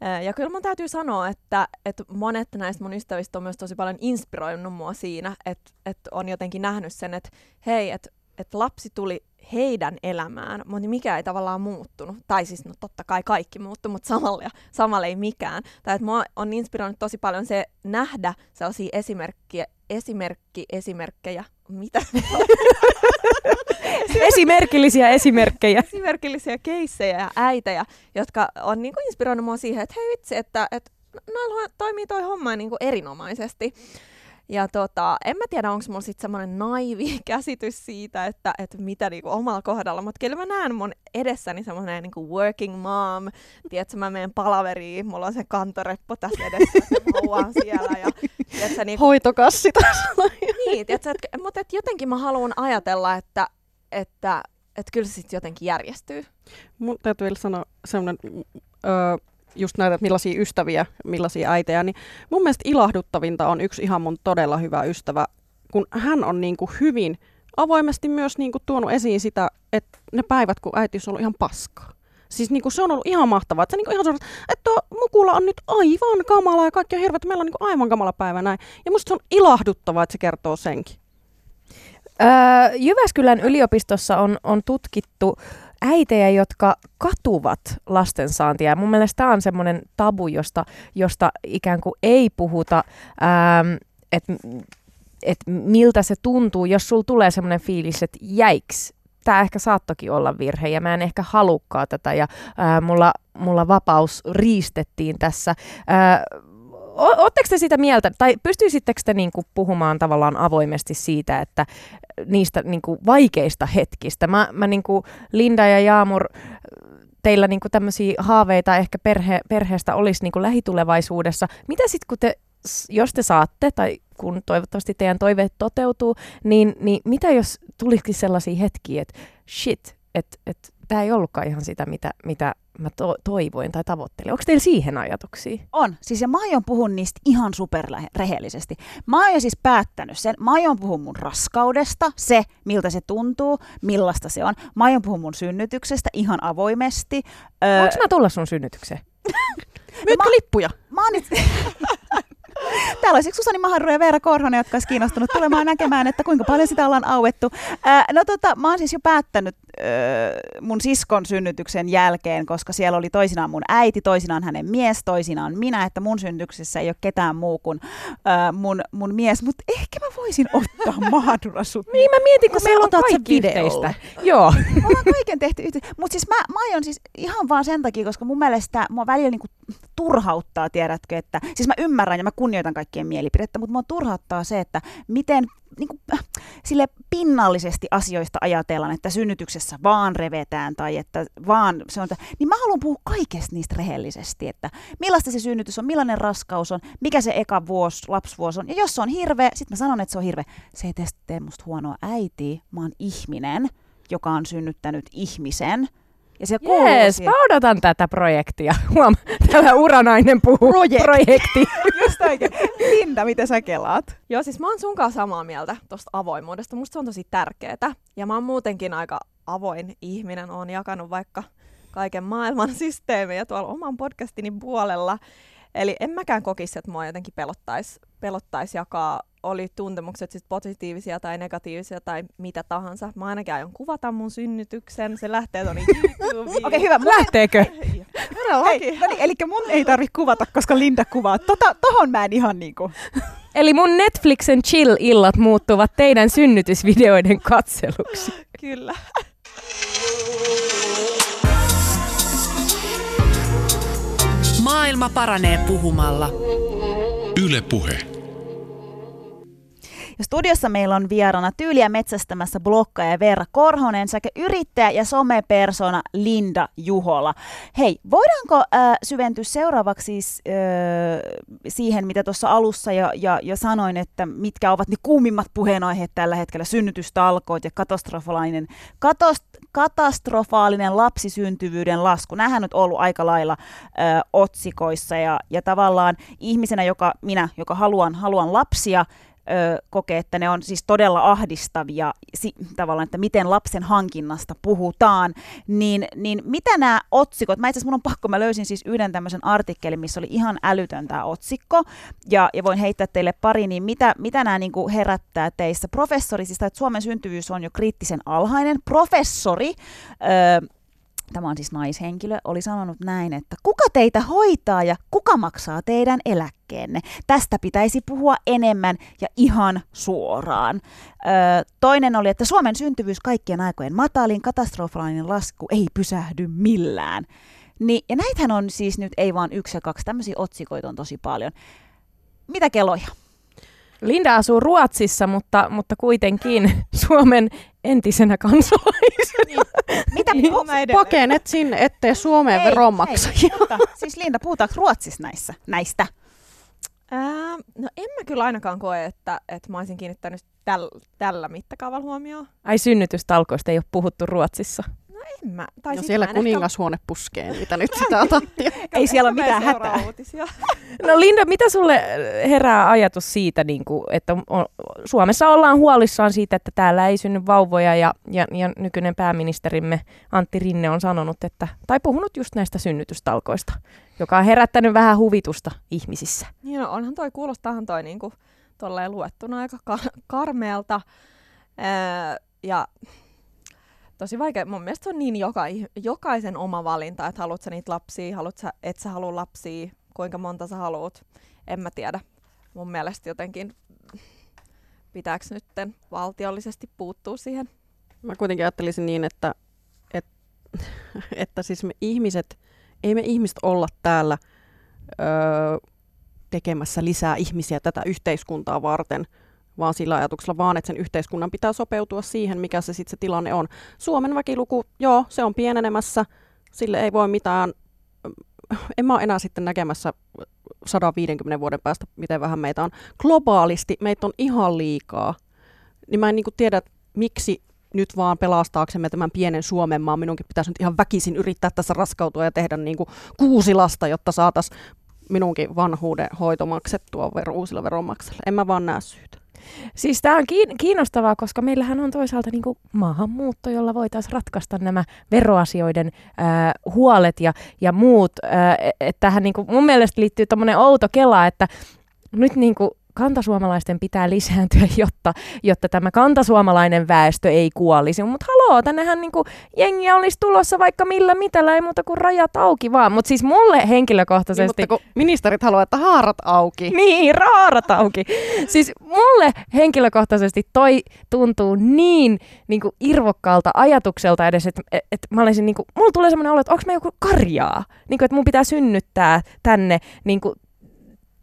Eh, ja kyllä mun täytyy sanoa, että, että monet näistä mun ystävistä on myös tosi paljon inspiroinut mua siinä, että, että on jotenkin nähnyt sen, että hei, että, että lapsi tuli heidän elämään, mutta mikä ei tavallaan muuttunut. Tai siis no totta kai kaikki muuttui, mutta samalla, samalla ei mikään. Tai että mua on inspiroinut tosi paljon se nähdä sellaisia esimerkkiä, esimerkki, esimerkkejä. Mitä? [LAUGHS] Esimerkillisiä esimerkkejä. esimerkillisiä keissejä ja äitejä, jotka on niinku inspiroinut mua siihen, että hei vitsi, että, että noilla toimii toi homma niinku erinomaisesti. Ja tota, en mä tiedä, onko mulla sitten semmoinen naivi [LAUGHS] käsitys siitä, että, että mitä niinku omalla kohdalla, mutta kyllä mä näen mun edessäni semmoinen niinku working mom. Tiedätkö, mä menen palaveriin, mulla on se kantoreppo tässä edessä, on siellä. Ja, tiedätkö, niinku, Hoitokassi tässä. niin, tiedätkö, et, mutta et jotenkin mä haluan ajatella, että, että, että kyllä se sitten jotenkin järjestyy. Mun täytyy vielä sanoa semmoinen, öö, just näitä, millaisia ystäviä, millaisia äitejä, niin mun mielestä ilahduttavinta on yksi ihan mun todella hyvä ystävä, kun hän on niin kuin hyvin avoimesti myös niin kuin tuonut esiin sitä, että ne päivät, kun äiti on ollut ihan paskaa. Siis niin kuin se on ollut ihan mahtavaa, että se niin kuin ihan suoraan, että tuo mukula on nyt aivan kamala ja kaikki on hirveä, että meillä on niin kuin aivan kamala päivä näin. Ja musta se on ilahduttavaa, että se kertoo senkin. Öö, Jyväskylän yliopistossa on, on tutkittu äitejä, jotka katuvat lastensaantia. Mun mielestä tämä on semmoinen tabu, josta, josta ikään kuin ei puhuta, että et miltä se tuntuu, jos sulla tulee semmoinen fiilis, että jäiks, tämä ehkä saattokin olla virhe ja mä en ehkä halukkaa tätä ja ää, mulla, mulla vapaus riistettiin tässä. Ää, Oletteko te sitä mieltä, tai pystyisittekö te niinku puhumaan tavallaan avoimesti siitä, että niistä niinku vaikeista hetkistä? Mä, mä niinku Linda ja Jaamur, teillä niinku tämmöisiä haaveita ehkä perhe, perheestä olisi niinku lähitulevaisuudessa. Mitä sitten, kun te, jos te saatte, tai kun toivottavasti teidän toiveet toteutuu, niin, niin mitä jos tulisikin sellaisia hetkiä, että shit, että et, tämä ei ollutkaan ihan sitä, mitä, mitä mä to- toivoin tai tavoittelin. Onko teillä siihen ajatuksia? On. Siis ja mä aion puhua niistä ihan superrehellisesti. Mä aion siis päättänyt sen. Mä aion puhua mun raskaudesta, se miltä se tuntuu, millaista se on. Mä aion puhua mun synnytyksestä ihan avoimesti. Öö... Voinko mä tulla sun synnytykseen? [LAUGHS] Myytkö mä, lippuja? Mä oon nyt... [LAUGHS] Täällä olisi Susani Maharu ja Veera Korhonen, jotka olisi kiinnostunut tulemaan näkemään, että kuinka paljon sitä ollaan auettu. Ää, no tota, mä oon siis jo päättänyt ää, mun siskon synnytyksen jälkeen, koska siellä oli toisinaan mun äiti, toisinaan hänen mies, toisinaan minä, että mun synnytyksessä ei ole ketään muu kuin ää, mun, mun mies, mutta ehkä mä voisin ottaa [LAUGHS] Mahadura sut. niin mä mietin, kun meillä on kaikki yhteistä. Joo. Me ollaan kaiken tehty yhteistä. Mutta siis mä, mä aion siis ihan vaan sen takia, koska mun mielestä mua välillä niinku turhauttaa, tiedätkö, että siis mä ymmärrän ja mä kunnioitan kaikkien mielipidettä, mutta mua turhauttaa se, että miten niin kuin, äh, sille pinnallisesti asioista ajatellaan, että synnytyksessä vaan revetään tai että vaan se on, niin mä haluan puhua kaikesta niistä rehellisesti, että millaista se synnytys on, millainen raskaus on, mikä se eka vuosi, lapsvuosi on. Ja jos se on hirveä, sitten mä sanon, että se on hirveä. Se ei tee musta huonoa äitiä, mä oon ihminen, joka on synnyttänyt ihmisen, ja se Jees, mä odotan tätä projektia. [LAUGHS] Huom, täällä uranainen puhuu. Projekt. Projekti. [LAUGHS] Just oikein. Linda, miten sä kelaat? Joo, siis mä oon sunkaan samaa mieltä tosta avoimuudesta. Musta se on tosi tärkeetä. Ja mä oon muutenkin aika avoin ihminen. Oon jakanut vaikka kaiken maailman [LAUGHS] systeemejä tuolla oman podcastini puolella. Eli en mäkään kokisi, että mua jotenkin pelottaisi pelottais jakaa, oli tuntemukset sit positiivisia tai negatiivisia tai mitä tahansa. Mä ainakin aion kuvata mun synnytyksen, se lähtee tuonne [LAUGHS] YouTubeen. Okei, okay, hyvä. Lähteekö? Todellakin. No niin, eli mun ei tarvi kuvata, koska Linda kuvaa. Tota, tohon mä en ihan niinku... Eli mun Netflixen chill-illat muuttuvat teidän synnytysvideoiden katseluksi. Kyllä. Maailma paranee puhumalla. Yle Puhe. Ja studiossa meillä on vieraana tyyliä metsästämässä blokkaaja Veera Korhonen sekä yrittäjä ja somepersona Linda Juhola. Hei, voidaanko äh, syventyä seuraavaksi siis, äh, siihen, mitä tuossa alussa ja, ja, ja sanoin, että mitkä ovat ne kuumimmat puheenaiheet tällä hetkellä, synnytystalkoot ja katastrofaalinen, katost, katastrofaalinen lapsisyntyvyyden lasku. Nämähän on ollut aika lailla ö, otsikoissa ja, ja tavallaan ihmisenä, joka minä, joka haluan, haluan lapsia, ö, kokee, että ne on siis todella ahdistavia si, tavallaan, että miten lapsen hankinnasta puhutaan, niin, niin mitä nämä otsikot, mä itse asiassa mun on pakko, mä löysin siis yhden tämmöisen artikkelin, missä oli ihan älytön tämä otsikko, ja, ja voin heittää teille pari, niin mitä, mitä nämä niin kuin herättää teissä? Professori, siis että Suomen syntyvyys on jo kriittisen alhainen, professori, ö, tämä on siis naishenkilö, oli sanonut näin, että kuka teitä hoitaa ja kuka maksaa teidän eläkkeenne? Tästä pitäisi puhua enemmän ja ihan suoraan. Öö, toinen oli, että Suomen syntyvyys kaikkien aikojen matalin, katastrofaalinen lasku ei pysähdy millään. Ni, ja näitähän on siis nyt ei vaan yksi ja kaksi, tämmöisiä otsikoita on tosi paljon. Mitä keloja? Linda asuu Ruotsissa, mutta, mutta kuitenkin [LAUGHS] Suomen entisenä kansalaisena. Niin. Mitä niin, pakenet sinne, ettei Suomeen veronmaksajia? Siis Linda, puhutaanko Ruotsissa näissä, näistä? Ää, no en mä kyllä ainakaan koe, että, että mä olisin kiinnittänyt täl, tällä mittakaavalla huomioon. Ai synnytystalkoista ei ole puhuttu Ruotsissa? En mä. Tai no siellä kuningashuone ehkä... puskee mitä nyt [LAUGHS] sitä otattiin. Ei siellä ole mitään hätää. [LAUGHS] no Linda, mitä sulle herää ajatus siitä, niin kuin, että on, Suomessa ollaan huolissaan siitä, että täällä ei synny vauvoja ja, ja, ja nykyinen pääministerimme Antti Rinne on sanonut, että, tai puhunut just näistä synnytystalkoista, joka on herättänyt vähän huvitusta ihmisissä. Niin no, onhan toi, kuulostaahan toi niin kuin, luettuna aika ka- karmeelta. Öö, ja tosi vaikea. Mun mielestä se on niin joka, jokaisen oma valinta, että haluat sä niitä lapsia, haluat sä, et sä halua lapsia, kuinka monta sä haluat. En mä tiedä. Mun mielestä jotenkin pitääkö nyt valtiollisesti puuttua siihen mä kuitenkin ajattelisin niin, että, että, [LAUGHS] että siis me ihmiset, ei me ihmiset olla täällä öö, tekemässä lisää ihmisiä tätä yhteiskuntaa varten, vaan sillä ajatuksella vaan, että sen yhteiskunnan pitää sopeutua siihen, mikä se sitten se tilanne on. Suomen väkiluku, joo, se on pienenemässä, sille ei voi mitään, en mä ole enää sitten näkemässä 150 vuoden päästä, miten vähän meitä on. Globaalisti meitä on ihan liikaa. Niin mä en niin tiedä, miksi nyt vaan pelastaaksemme tämän pienen Suomen maan, minunkin pitäisi nyt ihan väkisin yrittää tässä raskautua ja tehdä niin kuin kuusi lasta, jotta saataisiin minunkin vanhuuden hoito maksettua ver- uusilla veronmaksajilla. En mä vaan näe syytä. Siis tämä on kiinnostavaa, koska meillähän on toisaalta niinku maahanmuutto, jolla voitaisiin ratkaista nämä veroasioiden ää, huolet ja, ja muut. Ää, et tähän niinku, mun mielestä liittyy tämmöinen outo kela, että nyt niinku kantasuomalaisten pitää lisääntyä, [LAUGHS] jotta, jotta tämä kantasuomalainen väestö ei kuolisi. Mutta haloo, tännehän niinku jengiä olisi tulossa vaikka millä mitellä, ei muuta kuin rajat auki vaan. Mutta siis mulle henkilökohtaisesti... Niin, mutta kun ministerit haluaa, että haarat auki. Niin, haarat auki. [LAUGHS] siis mulle henkilökohtaisesti toi tuntuu niin niinku irvokkaalta ajatukselta edes, että et, et mä olisin niinku, mulla tulee semmoinen olo, että onko mä joku karjaa? Niinku, että mun pitää synnyttää tänne niinku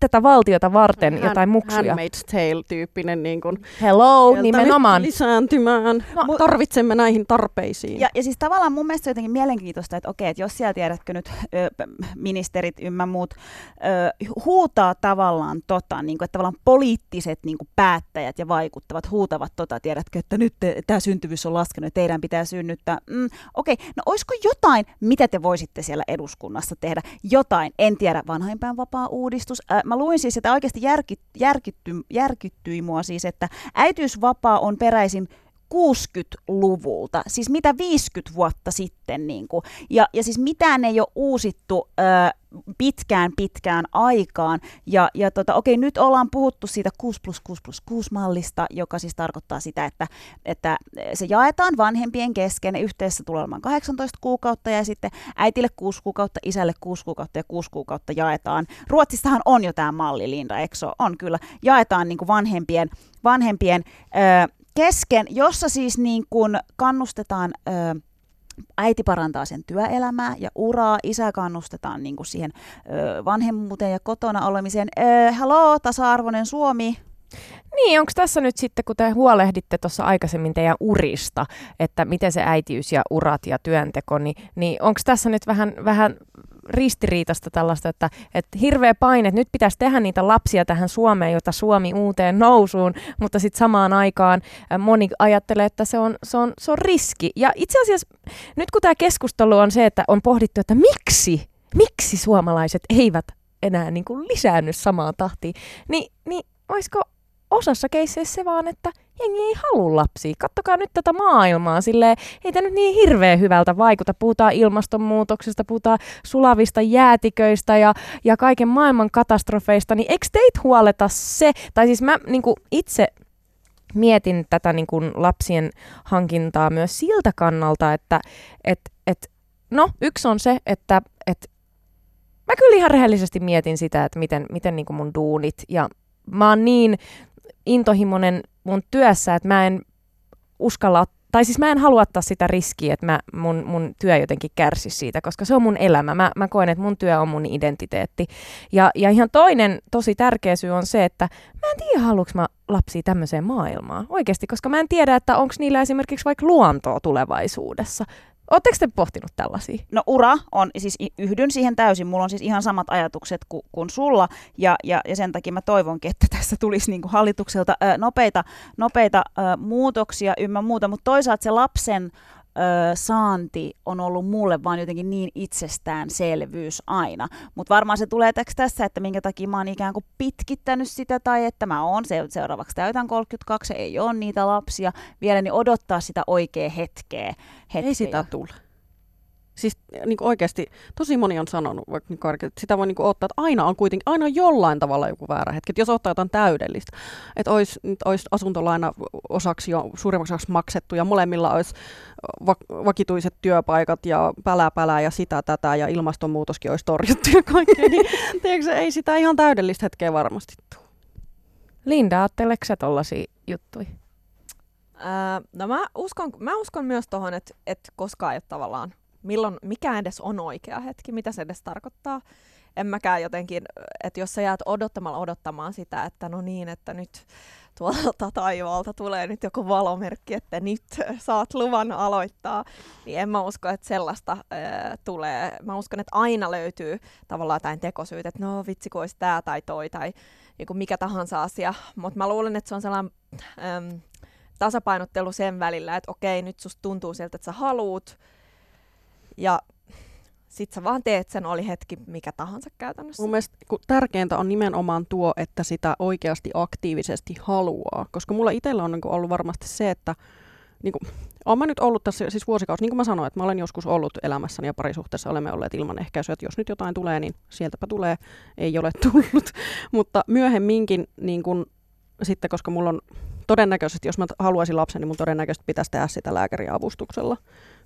tätä valtiota varten Hand, jotain muksuja. Handmaid's Tale-tyyppinen niin kuin, Hello, nimenomaan. lisääntymään. No, Tarvitsemme näihin tarpeisiin. Ja, ja siis tavallaan mun mielestä jotenkin mielenkiintoista, että okei, että jos siellä tiedätkö nyt ö, ministerit ymmä muut ö, huutaa tavallaan tota, niin kuin, että tavallaan poliittiset niin kuin päättäjät ja vaikuttavat huutavat tota, tiedätkö, että nyt tämä syntyvyys on laskenut ja teidän pitää synnyttää. Mm, okei, no olisiko jotain, mitä te voisitte siellä eduskunnassa tehdä? Jotain, en tiedä, vanhainpäinvapaa uudistus. Äh, mä luin siis, että oikeasti järki, järkitty, järkyttyi mua siis, että äitiysvapaa on peräisin 60-luvulta, siis mitä 50 vuotta sitten. Niin kuin. Ja, ja siis mitään ei ole uusittu ö, pitkään pitkään aikaan. Ja, ja tota, okei, nyt ollaan puhuttu siitä 6 plus 6 plus 6 mallista, joka siis tarkoittaa sitä, että, että se jaetaan vanhempien kesken. Yhteensä tulee olemaan 18 kuukautta ja sitten äitille 6 kuukautta, isälle 6 kuukautta ja 6 kuukautta jaetaan. Ruotsissahan on jo tämä malli, Linda, eikö On kyllä. Jaetaan niin kuin vanhempien, vanhempien ö, kesken, jossa siis niin kuin kannustetaan... Ö, äiti parantaa sen työelämää ja uraa, isä kannustetaan niin kuin siihen ö, vanhemmuuteen ja kotona olemiseen. Haloo, tasa-arvoinen Suomi, niin, onko tässä nyt sitten, kun te huolehditte tuossa aikaisemmin teidän urista, että miten se äitiys ja urat ja työnteko, niin, niin onko tässä nyt vähän, vähän ristiriitasta tällaista, että, että hirveä paine, että nyt pitäisi tehdä niitä lapsia tähän Suomeen, jota Suomi uuteen nousuun, mutta sitten samaan aikaan moni ajattelee, että se on, se, on, se on riski. Ja itse asiassa nyt kun tämä keskustelu on se, että on pohdittu, että miksi, miksi suomalaiset eivät enää niin kuin lisäänny samaan tahtiin, niin, niin olisiko osassa keisseissä se vaan, että jengi ei halua lapsia. Kattokaa nyt tätä maailmaa, silleen ei tämä nyt niin hirveän hyvältä vaikuta. Puhutaan ilmastonmuutoksesta, puhutaan sulavista jäätiköistä ja, ja kaiken maailman katastrofeista, niin eikö teitä huoleta se, tai siis mä niin itse mietin tätä niin kuin lapsien hankintaa myös siltä kannalta, että et, et, no yksi on se, että et, mä kyllä ihan rehellisesti mietin sitä, että miten, miten niin kuin mun duunit ja mä oon niin intohimoinen mun työssä, että mä en uskalla, tai siis mä en halua ottaa sitä riskiä, että mä, mun, mun työ jotenkin kärsi siitä, koska se on mun elämä. Mä, mä koen, että mun työ on mun identiteetti. Ja, ja ihan toinen tosi tärkeä syy on se, että mä en tiedä, haluanko mä lapsia tämmöiseen maailmaan oikeasti, koska mä en tiedä, että onko niillä esimerkiksi vaikka luontoa tulevaisuudessa. Oletteko te pohtinut tällaisia? No ura on, siis yhdyn siihen täysin. Mulla on siis ihan samat ajatukset kuin, kuin sulla ja, ja, ja sen takia mä toivonkin, että tässä tulisi niin kuin hallitukselta ää, nopeita, nopeita ää, muutoksia ymmä muuta, mutta toisaalta se lapsen saanti on ollut mulle vaan jotenkin niin itsestäänselvyys aina. Mutta varmaan se tulee tässä, että minkä takia mä oon ikään kuin pitkittänyt sitä tai että mä oon se, seuraavaksi täytän 32, ei ole niitä lapsia vielä, niin odottaa sitä oikea hetkeä. hetkeä. Ei sitä tule. Siis niin kuin oikeasti tosi moni on sanonut, vaikka niin että sitä voi niin kuin ottaa, että aina on kuitenkin, aina on jollain tavalla joku väärä hetki. Että jos ottaa jotain täydellistä, että olisi, olisi asuntolaina osaksi jo suurimmaksi osaksi maksettu ja molemmilla olisi va- vakituiset työpaikat ja pälää pälää ja sitä tätä ja ilmastonmuutoskin olisi torjuttu ja kaikkea, niin [LAUGHS] tiedätkö, ei sitä ihan täydellistä hetkeä varmasti tule. Linda, ajatteleeko sä tollaisia juttuja? Öö, no mä uskon, mä uskon myös tuohon, että et koskaan ei ole tavallaan, milloin, mikä edes on oikea hetki, mitä se edes tarkoittaa. En mäkään jotenkin, että jos sä jäät odottamalla odottamaan sitä, että no niin, että nyt tuolta taivaalta tulee nyt joku valomerkki, että nyt saat luvan aloittaa, niin en mä usko, että sellaista ää, tulee. Mä uskon, että aina löytyy tavallaan jotain tekosyyt, että no vitsi, kun olisi tämä tai toi tai joku mikä tahansa asia. Mutta mä luulen, että se on sellainen äm, tasapainottelu sen välillä, että okei, nyt susta tuntuu siltä, että sä haluut, ja sit sä vaan teet sen, oli hetki mikä tahansa käytännössä. Mun mielestä tärkeintä on nimenomaan tuo, että sitä oikeasti aktiivisesti haluaa. Koska mulla itsellä on niin ollut varmasti se, että niin kuin, olen mä nyt ollut tässä siis vuosikausi, niin kuin mä sanoin, että mä olen joskus ollut elämässäni ja parisuhteessa olemme olleet ilman ehkäisyä, että jos nyt jotain tulee, niin sieltäpä tulee, ei ole tullut. [LAUGHS] Mutta myöhemminkin niin kuin, sitten, koska mulla on todennäköisesti, jos mä haluaisin lapsen, niin mun todennäköisesti pitäisi tehdä sitä lääkärin avustuksella,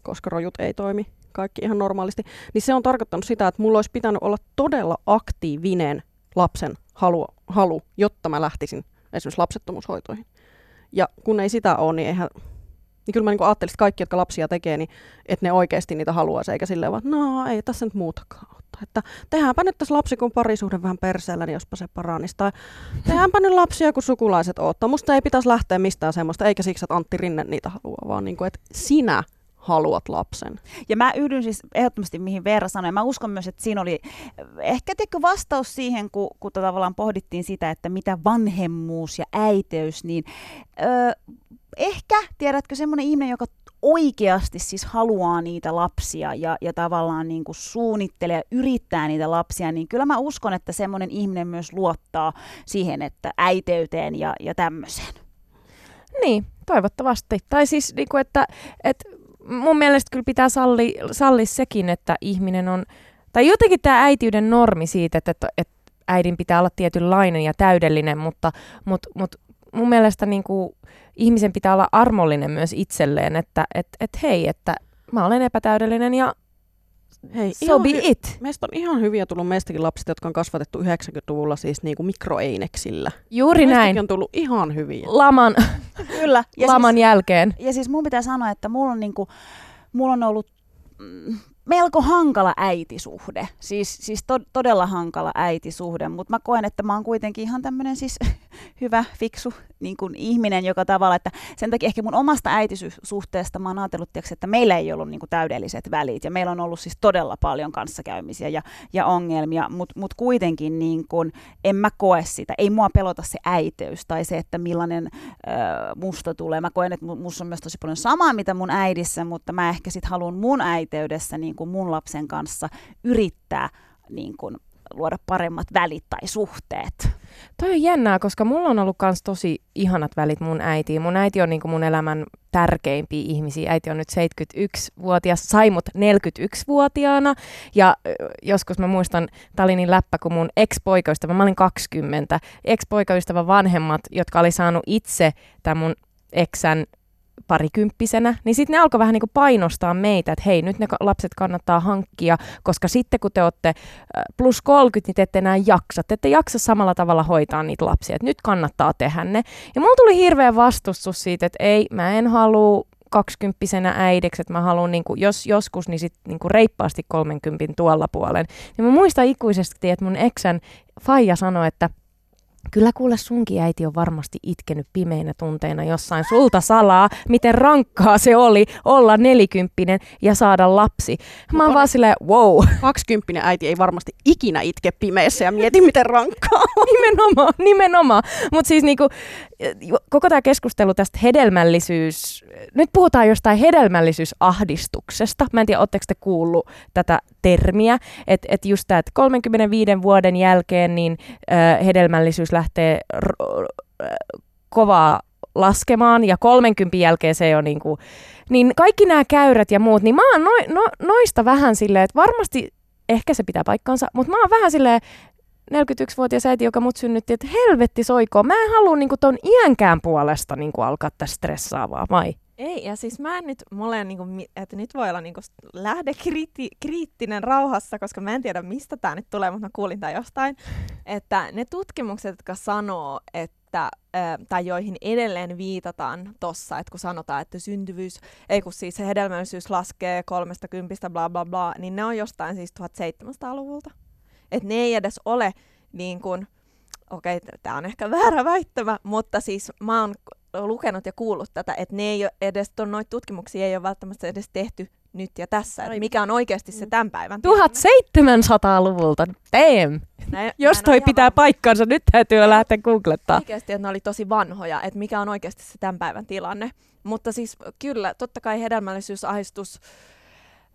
koska rojut ei toimi kaikki ihan normaalisti. Niin se on tarkoittanut sitä, että mulla olisi pitänyt olla todella aktiivinen lapsen halu, halu jotta mä lähtisin esimerkiksi lapsettomuushoitoihin. Ja kun ei sitä ole, niin eihän niin kyllä mä niin ajattelin, että kaikki, jotka lapsia tekee, niin että ne oikeasti niitä haluaisi, eikä silleen vaan, no ei tässä nyt muutakaan ottaa. Että tehdäänpä nyt tässä lapsi kun parisuhde vähän perseellä, niin jospa se paranisi. Tai tehdäänpä nyt lapsia, kun sukulaiset ottaa. Musta ei pitäisi lähteä mistään semmoista, eikä siksi, että Antti Rinne niitä haluaa, vaan niin kuin, että sinä haluat lapsen. Ja mä yhdyn siis ehdottomasti mihin Veera sanoi. Mä uskon myös, että siinä oli ehkä tekö vastaus siihen, kun, kun tavallaan pohdittiin sitä, että mitä vanhemmuus ja äiteys, niin öö, ehkä, tiedätkö, semmoinen ihminen, joka oikeasti siis haluaa niitä lapsia ja, ja tavallaan niin kuin suunnittelee ja yrittää niitä lapsia, niin kyllä mä uskon, että semmoinen ihminen myös luottaa siihen, että äiteyteen ja, ja tämmöiseen. Niin, toivottavasti. Tai siis, niin kuin, että, että mun mielestä kyllä pitää salli, salli sekin, että ihminen on, tai jotenkin tämä äitiyden normi siitä, että, että, että äidin pitää olla tietynlainen ja täydellinen, mutta, mutta, mutta mun mielestä niin kuin, ihmisen pitää olla armollinen myös itselleen, että et, et hei, että mä olen epätäydellinen ja Hei, so be hy- it. Meistä on ihan hyviä tullut meistäkin lapset, jotka on kasvatettu 90-luvulla siis niinku mikroeineksillä. Juuri Meistäkin näin. on tullut ihan hyviä. Laman, [LAUGHS] Kyllä. Ja laman siis, jälkeen. Ja siis mun pitää sanoa, että mulla on, niinku, mulla on ollut mm, melko hankala äitisuhde. Siis, siis to, todella hankala äitisuhde, mutta mä koen, että mä oon kuitenkin ihan tämmöinen siis [LAUGHS] hyvä, fiksu niin kuin ihminen, joka tavalla, että sen takia ehkä mun omasta äitisuhteesta mä oon ajatellut, tiiäks, että meillä ei ollut niin kuin täydelliset välit ja meillä on ollut siis todella paljon kanssakäymisiä ja, ja ongelmia, mutta mut kuitenkin niin kuin, en mä koe sitä, ei mua pelota se äiteys tai se, että millainen ö, musta tulee. Mä koen, että musta on myös tosi paljon samaa, mitä mun äidissä, mutta mä ehkä sitten haluan mun äiteydessä niin kuin mun lapsen kanssa yrittää niin kuin, luoda paremmat välit tai suhteet. Toi on jännää, koska mulla on ollut kans tosi ihanat välit mun äitiin. Mun äiti on niinku mun elämän tärkeimpiä ihmisiä. Äiti on nyt 71-vuotias, sai mut 41-vuotiaana. Ja joskus mä muistan, tää oli niin läppä, kun mun ex-poikaystävä, mä olin 20, ex-poikaystävä vanhemmat, jotka oli saanut itse tämän mun eksän parikymppisenä, niin sitten ne alkoi vähän niin kuin painostaa meitä, että hei, nyt ne lapset kannattaa hankkia, koska sitten kun te olette plus 30, niin te ette enää jaksa. Te ette jaksa samalla tavalla hoitaa niitä lapsia, että nyt kannattaa tehdä ne. Ja mulla tuli hirveä vastustus siitä, että ei, mä en halua kaksikymppisenä äidiksi, että mä haluan, niin kuin, jos joskus, niin sitten niin kuin reippaasti 30 tuolla puolen. Niin mä muistan ikuisesti, että mun eksän faija sanoi, että Kyllä kuule sunkin äiti on varmasti itkenyt pimeinä tunteina jossain sulta salaa, miten rankkaa se oli olla nelikymppinen ja saada lapsi. Mä oon vaan silleen, wow. Kaksikymppinen äiti ei varmasti ikinä itke pimeässä ja mieti, miten rankkaa [LAUGHS] nimenomaan, nimenomaan. Mutta siis niinku, koko tämä keskustelu tästä hedelmällisyys, nyt puhutaan jostain hedelmällisyysahdistuksesta. Mä en tiedä, ootteko te kuullut tätä termiä, että et just tämä, että 35 vuoden jälkeen niin äh, hedelmällisyys lähtee r- r- kovaa laskemaan ja 30 jälkeen se on niin kuin, niin kaikki nämä käyrät ja muut, niin mä oon no, no, noista vähän silleen, että varmasti ehkä se pitää paikkansa, mutta mä oon vähän silleen, 41-vuotias äiti, joka mut synnytti, että helvetti soikoo. Mä en halua niinku ton iänkään puolesta niinku alkaa tästä stressaavaa, vai? Ei, ja siis mä en nyt, mulle niinku, että nyt voi olla niinku lähde kriitti, kriittinen rauhassa, koska mä en tiedä mistä tämä nyt tulee, mutta mä kuulin tämän jostain, että ne tutkimukset, jotka sanoo, että tai joihin edelleen viitataan tossa, että kun sanotaan, että syntyvyys, ei kun siis hedelmällisyys laskee kolmesta kympistä bla bla bla, niin ne on jostain siis 1700-luvulta. Että ne ei edes ole niin kuin, okei, okay, tämä on ehkä väärä väittämä, mutta siis mä oon lukenut ja kuullut tätä, että ne ei ole edes, noita tutkimuksia ei ole välttämättä edes tehty nyt ja tässä, että mikä on oikeasti se tämän päivän tilanne. 1700-luvulta, damn! Näin, Jos toi pitää paikkansa, nyt täytyy lähteä googlettaa. Oikeasti, että ne oli tosi vanhoja, että mikä on oikeasti se tämän päivän tilanne. Mutta siis kyllä, totta kai hedelmällisyysahistus,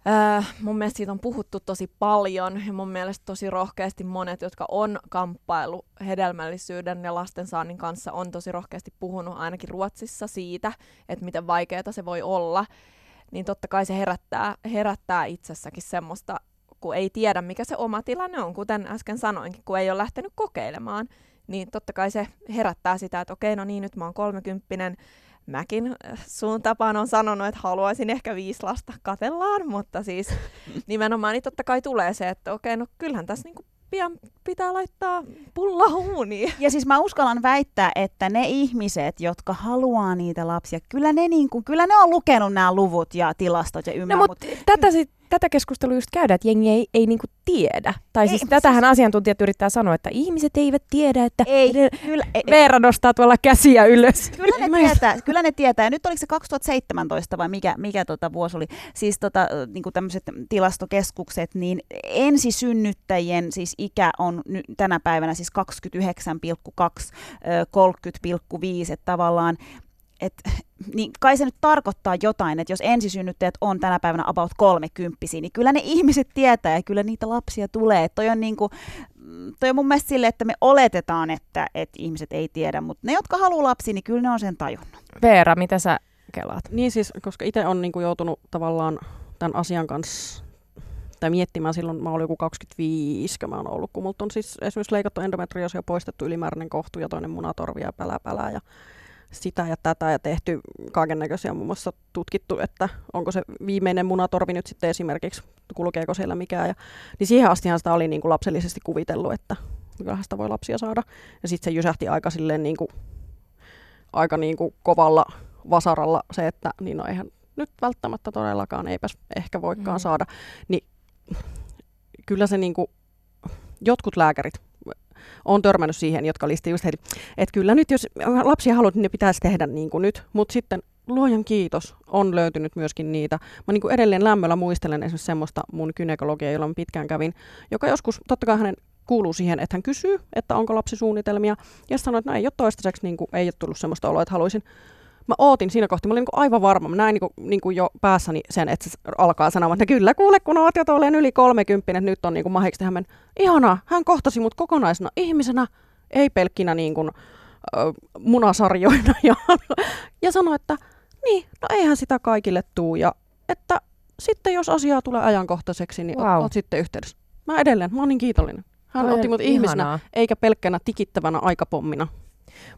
Äh, mun mielestä siitä on puhuttu tosi paljon ja mun mielestä tosi rohkeasti monet, jotka on kamppailu hedelmällisyyden ja lastensaannin kanssa, on tosi rohkeasti puhunut ainakin Ruotsissa siitä, että miten vaikeaa se voi olla. Niin totta kai se herättää, herättää itsessäkin semmoista, kun ei tiedä mikä se oma tilanne on, kuten äsken sanoinkin, kun ei ole lähtenyt kokeilemaan. Niin totta kai se herättää sitä, että okei, no niin, nyt mä oon kolmekymppinen, mäkin äh, suun tapaan on sanonut, että haluaisin ehkä viisi lasta katellaan, mutta siis [LAUGHS] nimenomaan niin totta kai tulee se, että okei, no kyllähän tässä niinku pian pitää laittaa pulla huuniin. [LAUGHS] Ja siis mä uskallan väittää, että ne ihmiset, jotka haluaa niitä lapsia, kyllä ne, niin kuin, kyllä ne on lukenut nämä luvut ja tilastot ja ymmärrät. No, mutta mut... tätä sit tätä keskustelua just käydään, että jengi ei, ei niinku tiedä. Tai siis ei, tätähän siis... asiantuntijat yrittää sanoa, että ihmiset eivät tiedä, että ei, kyllä, ei, Veera nostaa tuolla käsiä ylös. Kyllä ne tietää, kyllä ne tietää. Ja nyt oliko se 2017 vai mikä, mikä tota vuosi oli? Siis tota, niinku tämmöiset tilastokeskukset, niin ensisynnyttäjien siis ikä on ny, tänä päivänä siis 29,2, 30,5, että tavallaan et, [LAUGHS] niin kai se nyt tarkoittaa jotain, että jos ensisynnyttäjät on tänä päivänä about kolmekymppisiä, niin kyllä ne ihmiset tietää ja kyllä niitä lapsia tulee. toi on, niinku, mm, toi on mun mielestä sille, että me oletetaan, että, että ihmiset ei tiedä, mutta ne, jotka haluaa lapsia, niin kyllä ne on sen tajunnut. Veera, mitä sä kelaat? Niin siis, koska itse on niinku joutunut tavallaan tämän asian kanssa tai miettimään silloin, mä olin joku 25, kun mä oon ollut, kun multa on siis esimerkiksi leikattu endometrioosi ja poistettu ylimääräinen kohtu ja toinen munatorvi ja pälää pälää ja sitä ja tätä ja tehty kaiken näköisiä muun muassa tutkittu, että onko se viimeinen munatorvi nyt sitten esimerkiksi, kulkeeko siellä mikään. Ja, niin siihen astihan sitä oli niin kuin lapsellisesti kuvitellut, että kyllähän sitä voi lapsia saada. Ja sitten se jysähti aika silleen niin kuin, aika niin kuin kovalla vasaralla se, että niin no eihän nyt välttämättä todellakaan eipäs ehkä voikaan mm. saada. Niin kyllä se niin kuin, jotkut lääkärit on törmännyt siihen, jotka oli just heti, että kyllä nyt jos lapsia haluat, niin ne pitäisi tehdä niin kuin nyt, mutta sitten luojan kiitos, on löytynyt myöskin niitä. Mä niin kuin edelleen lämmöllä muistelen esimerkiksi semmoista mun kynekologia, jolla mä pitkään kävin, joka joskus, totta kai hänen kuuluu siihen, että hän kysyy, että onko lapsisuunnitelmia, ja sanoi, että no ei ole toistaiseksi, niin kuin, ei ole tullut semmoista oloa, että haluaisin mä ootin siinä kohti, mä olin niin aivan varma, mä näin niin kuin, niin kuin jo päässäni sen, että se alkaa sanomaan, että kyllä kuule, kun oot jo tolleen yli 30, että nyt on niin kuin mahiksi tehdä. Ihanaa, hän kohtasi mut kokonaisena ihmisenä, ei pelkkinä niin kuin, äh, munasarjoina. [LAUGHS] Ja, ja sanoi, että niin, no eihän sitä kaikille tuu. Ja että sitten jos asiaa tulee ajankohtaiseksi, niin wow. oot sitten yhteydessä. Mä edelleen, mä oon niin kiitollinen. Hän Toi otti mut ihmisenä, eikä pelkkänä tikittävänä aikapommina.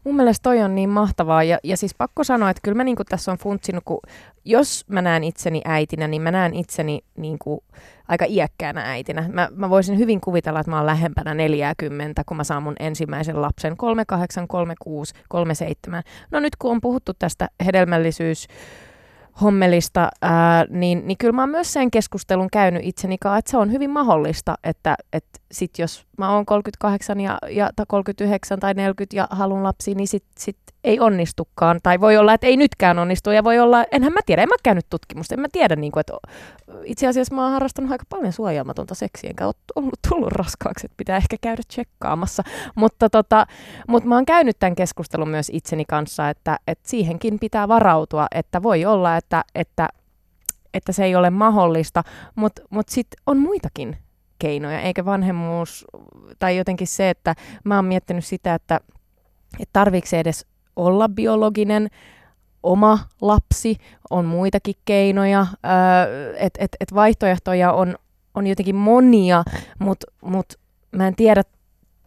Mun mielestä toi on niin mahtavaa ja, ja siis pakko sanoa, että kyllä mä niinku tässä on funtsinut, kun jos mä näen itseni äitinä, niin mä näen itseni niinku aika iäkkäänä äitinä. Mä, mä voisin hyvin kuvitella, että mä oon lähempänä 40, kun mä saan mun ensimmäisen lapsen 38, 36, 37. No nyt kun on puhuttu tästä hedelmällisyys hommelista, ää, niin, niin kyllä mä oon myös sen keskustelun käynyt itseni kanssa, että se on hyvin mahdollista, että, että sit jos mä oon 38 ja, ja, tai 39 tai 40 ja haluan lapsia, niin sit, sit ei onnistukaan. Tai voi olla, että ei nytkään onnistu. Ja voi olla, enhän mä tiedä, en mä käynyt tutkimusta. En mä tiedä, niin kuin, että itse asiassa mä oon harrastanut aika paljon suojaamatonta seksiä, enkä ole ollut tullut raskaaksi, että pitää ehkä käydä tsekkaamassa. Mutta, tota, mutta mä oon käynyt tämän keskustelun myös itseni kanssa, että, että siihenkin pitää varautua, että voi olla, että, että että se ei ole mahdollista, mutta mut sitten on muitakin keinoja, eikä vanhemmuus, tai jotenkin se, että mä oon miettinyt sitä, että, että tarviiko se edes olla biologinen oma lapsi, on muitakin keinoja, että et, et vaihtoehtoja on, on jotenkin monia, mutta mut mä en tiedä,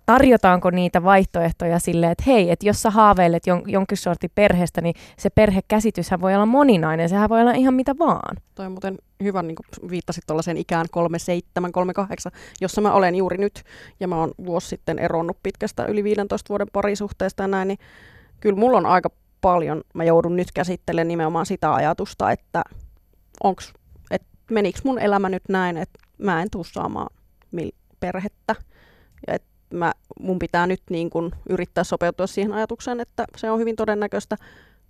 tarjotaanko niitä vaihtoehtoja silleen, että hei, että jos sä haaveilet jon, jonkin sortin perheestä, niin se perhekäsityshän voi olla moninainen, sehän voi olla ihan mitä vaan. Toi on muuten hyvä, niin kuin viittasit tuollaiseen ikään 37, 38, jossa mä olen juuri nyt, ja mä oon vuosi sitten eronnut pitkästä yli 15 vuoden parisuhteesta ja näin, niin kyllä mulla on aika paljon, mä joudun nyt käsittelemään nimenomaan sitä ajatusta, että onks, et menikö mun elämä nyt näin, että mä en tuu saamaan perhettä, ja että mä, mun pitää nyt niin kun yrittää sopeutua siihen ajatukseen, että se on hyvin todennäköistä,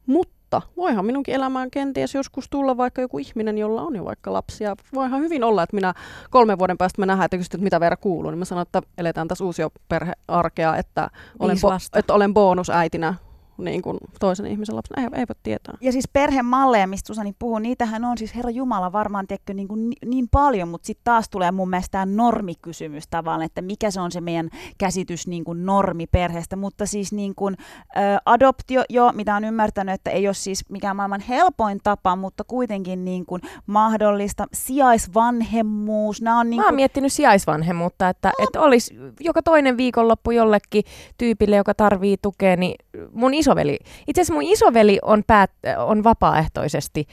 mutta voihan minunkin elämään kenties joskus tulla vaikka joku ihminen, jolla on jo vaikka lapsia. Voihan hyvin olla, että minä kolmen vuoden päästä mä nähdään, että kysyt, että mitä Veera kuuluu, niin mä sanon, että eletään tässä uusia perhearkea, että olen, bo- että olen bonusäitinä niin kuin toisen ihmisen lapsen. Ei, ei voi tietää. Ja siis perhemalleja, mistä Susani puhuu, niitähän on siis Herra Jumala varmaan tiedätkö, niin, kuin niin paljon, mutta sitten taas tulee mun mielestä tämä normikysymys tavallaan, että mikä se on se meidän käsitys niin kuin normiperheestä. Mutta siis niin kuin, ä, adoptio, jo, mitä on ymmärtänyt, että ei ole siis mikään maailman helpoin tapa, mutta kuitenkin niin kuin mahdollista. Sijaisvanhemmuus, nämä on niin kuin... Mä oon miettinyt sijaisvanhemmuutta, että, no. että olisi joka toinen viikonloppu jollekin tyypille, joka tarvii tukea, niin mun iso isoveli, itse asiassa mun isoveli on, päät, on vapaaehtoisesti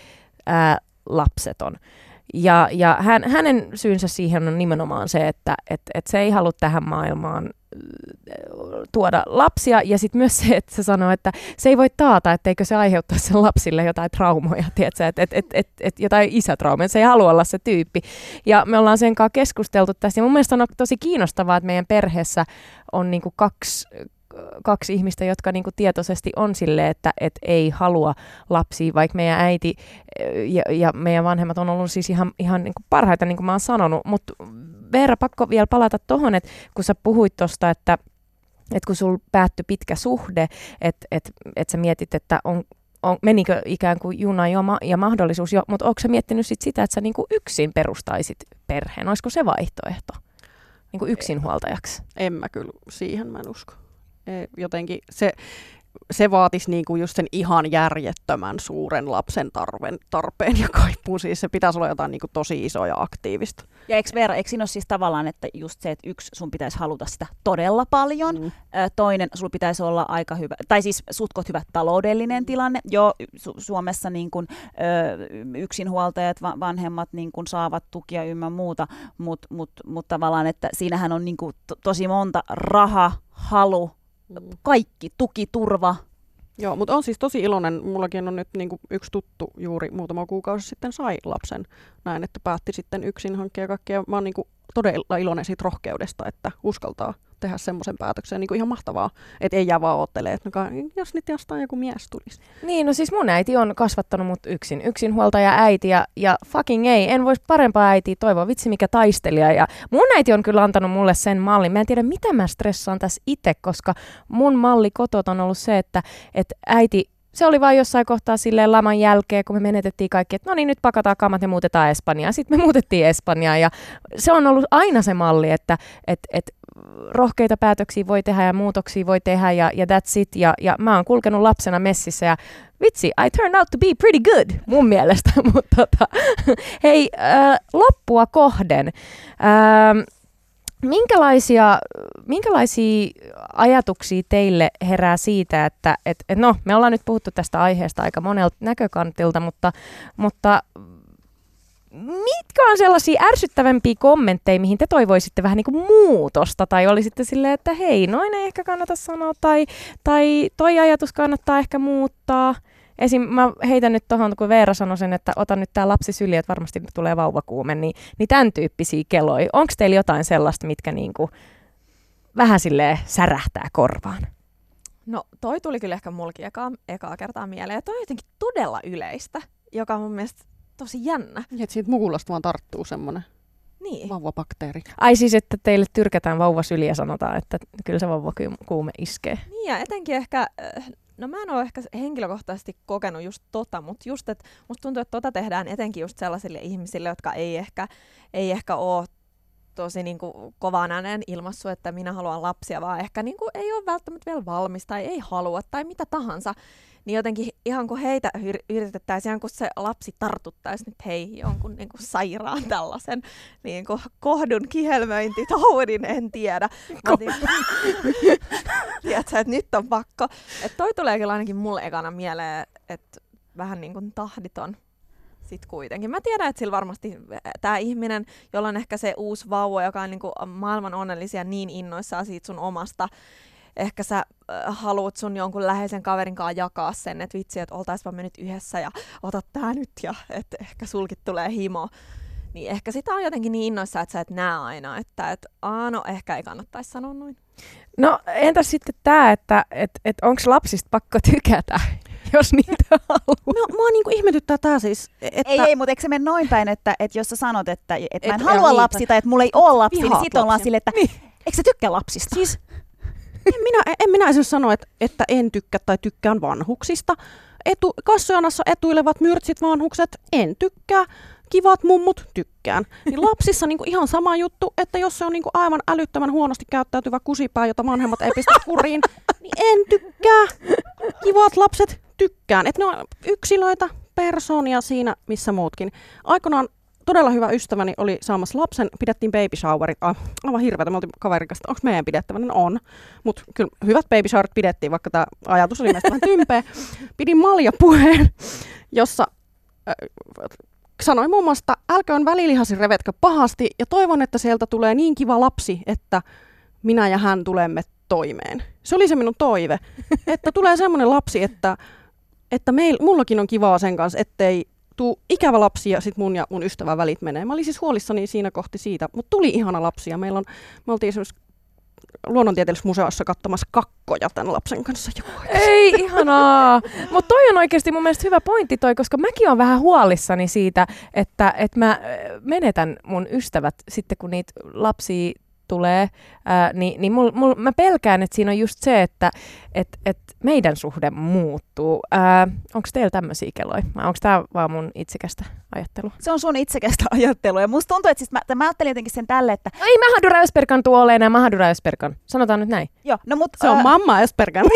ää, lapseton. Ja, ja hän, hänen syynsä siihen on nimenomaan se, että et, et se ei halua tähän maailmaan tuoda lapsia. Ja sitten myös se, että se sanoo, että se ei voi taata, etteikö se aiheuttaa sen lapsille jotain traumoja, että et, et, et, et, jotain isätraumaa, se ei halua olla se tyyppi. Ja me ollaan sen kanssa keskusteltu tästä. Ja mun mielestä on tosi kiinnostavaa, että meidän perheessä on niinku kaksi, kaksi ihmistä, jotka niinku tietoisesti on sille, että et ei halua lapsia, vaikka meidän äiti eh, ja, ja meidän vanhemmat on ollut siis ihan, ihan niinku parhaita, niin kuin mä oon sanonut. Mutta Veera, pakko vielä palata tuohon, että kun sä puhuit tuosta, että et kun sulla päättyi pitkä suhde, että et, et sä mietit, että on, on, menikö ikään kuin juna jo ma- ja mahdollisuus jo, mutta onko sä miettinyt sit sitä, että sä niinku yksin perustaisit perheen? Olisiko se vaihtoehto? Niin yksinhuoltajaksi? En mä kyllä, siihen mä en usko. E, jotenkin se, se vaatisi niinku just sen ihan järjettömän suuren lapsen tarven, tarpeen ja kaipuun. Siis se pitäisi olla jotain niinku tosi isoa ja aktiivista. Ja eikö Veera, eikö siinä ole siis tavallaan, että just se, että yksi sun pitäisi haluta sitä todella paljon, mm. toinen sulla pitäisi olla aika hyvä, tai siis sutkot hyvä taloudellinen mm. tilanne. Jo Su- Suomessa niin kun, ö, yksinhuoltajat, va- vanhemmat niin kun saavat tukia ymmä muuta, mutta mut, mut tavallaan, että siinähän on niin to- tosi monta raha, halu. Kaikki, tuki, turva. Joo, mutta on siis tosi iloinen. Mullakin on nyt niin kuin yksi tuttu juuri muutama kuukausi sitten sai lapsen. Näin, että päätti sitten yksin hankkia kaikkea. Mä oon niin kuin todella iloinen siitä rohkeudesta, että uskaltaa tehdä semmoisen päätöksen. Niin kuin ihan mahtavaa, että ei jää vaan oottele, että no, jos nyt jostain joku mies tulisi. Niin, no siis mun äiti on kasvattanut mut yksin. Yksinhuoltaja äiti ja, ja fucking ei, en voisi parempaa äitiä toivoa. Vitsi mikä taistelija. Ja mun äiti on kyllä antanut mulle sen mallin. Mä en tiedä, mitä mä stressaan tässä itse, koska mun malli kotot on ollut se, että, että äiti se oli vain jossain kohtaa silleen laman jälkeen, kun me menetettiin kaikki, että no niin, nyt pakataan kamat ja muutetaan Espanjaan. Sitten me muutettiin Espanjaan ja se on ollut aina se malli, että et, et rohkeita päätöksiä voi tehdä ja muutoksia voi tehdä ja, ja that's it. Ja, ja mä oon kulkenut lapsena messissä ja vitsi, I turned out to be pretty good mun mielestä. [LAUGHS] Mutta tota, hei, äh, loppua kohden. Äh, Minkälaisia, minkälaisia ajatuksia teille herää siitä, että et, et no, me ollaan nyt puhuttu tästä aiheesta aika monelta näkökantilta, mutta, mutta mitkä on sellaisia ärsyttävämpiä kommentteja, mihin te toivoisitte vähän niin kuin muutosta, tai olisitte silleen, että hei, noin ei ehkä kannata sanoa, tai, tai toi ajatus kannattaa ehkä muuttaa. Esim. mä heitän nyt tuohon, kun Veera sanoi sen, että ota nyt tämä lapsi syli, että varmasti tulee vauvakuume, niin, niin tämän tyyppisiä keloja. Onko teillä jotain sellaista, mitkä niinku vähän silleen särähtää korvaan? No toi tuli kyllä ehkä mulki ekaa, ekaa kertaa mieleen. Ja toi on jotenkin todella yleistä, joka on mun mielestä tosi jännä. Ja että siitä mukulasta vaan tarttuu semmoinen niin. vauvabakteeri. Ai siis, että teille tyrkätään vauvasyliä ja sanotaan, että kyllä se vauvakuume iskee. Niin ja etenkin ehkä, äh, no mä en ole ehkä henkilökohtaisesti kokenut just tota, mutta just, että musta tuntuu, että tota tehdään etenkin just sellaisille ihmisille, jotka ei ehkä, ei ehkä ole tosi niin kuin kovaan ääneen ilmassu, että minä haluan lapsia, vaan ehkä niin kuin ei ole välttämättä vielä valmis tai ei halua tai mitä tahansa. Niin jotenkin ihan kun heitä yr- yritettäisiin, ihan kun se lapsi tartuttaisi nyt hei jonkun niin kuin sairaan tällaisen niin kuin kohdun kihelmöinti toudin, en tiedä. Mä [LAUGHS] Tiedätkö, että nyt on pakko. Että toi tulee kyllä ainakin mulle ekana mieleen, että vähän niin kuin tahditon sit kuitenkin. Mä tiedän, että sillä varmasti tämä ihminen, jolla on ehkä se uusi vauva, joka on niinku maailman onnellisia niin innoissaan siitä sun omasta, ehkä sä äh, haluat sun jonkun läheisen kaverin kanssa jakaa sen, että vitsi, että oltaispa me nyt yhdessä ja otat tää nyt ja että ehkä sulkit tulee himo. Niin ehkä sitä on jotenkin niin innoissa, että sä et näe aina, että et, aa, no ehkä ei kannattaisi sanoa noin. No entäs sitten tämä, että et, et onko lapsista pakko tykätä, [LAUGHS] jos niitä haluaa? Mua, mua niinku ihmetyttää tää siis, että... Ei, ei, mutta eikö se mene noin päin, että, että jos sä sanot, että, että mä en Et- halua lapsia tai että mulla ei ole lapsia, niin sit ollaan silleen, että niin. eikö sä tykkää lapsista? Siis en minä, en minä esimerkiksi sano, että, että en tykkää tai tykkään vanhuksista. Etu, kassojanassa etuilevat myrtsit vanhukset, en tykkää. Kivat mummut, tykkään. Niin lapsissa niinku ihan sama juttu, että jos se on niinku aivan älyttömän huonosti käyttäytyvä kusipää, jota vanhemmat ei pistä kuriin, niin en tykkää. Kivat lapset, tykkään. Että ne on yksilöitä, persoonia siinä, missä muutkin. Aikoinaan todella hyvä ystäväni oli saamassa lapsen, pidettiin baby showerit, ah, aivan hirveätä, me oltiin kaverin kanssa, onko meidän pidettävä, no on, mutta kyllä hyvät baby showerit pidettiin, vaikka tämä ajatus oli meistä vähän tympeä. Pidin maljapuheen, jossa äh, sanoin muun muassa, että älköön välilihasi revetkö pahasti. Ja toivon, että sieltä tulee niin kiva lapsi, että minä ja hän tulemme toimeen. Se oli se minun toive, että tulee semmoinen lapsi, että, että meil, mullakin on kivaa sen kanssa, ettei tuu ikävä lapsi ja sit mun ja mun ystävän välit menee. Mä olin siis huolissani siinä kohti siitä, mutta tuli ihana lapsi ja meillä on, me oltiin esimerkiksi luonnontieteellisessä museossa katsomassa kakkoja tämän lapsen kanssa. Joo, Ei, ihanaa. Mutta toi on oikeasti mun mielestä hyvä pointti toi, koska mäkin on vähän huolissani siitä, että, että mä menetän mun ystävät sitten, kun niitä lapsia tulee, ää, niin, niin mul, mul, mä pelkään, että siinä on just se, että et, et meidän suhde muuttuu. Onko teillä tämmöisiä keloja? Onko tämä vaan mun itsekästä ajattelua? Se on sun itsekästä [LAUGHS] ajattelua. Ja musta tuntuu, että siis mä, mä ajattelin jotenkin sen tälle, että No ei Mahadura Ösperkan tuo ole enää Mahadura Ösperkan. Sanotaan nyt näin. joo, no mut, Se on ää, mamma Espergan. [LAUGHS]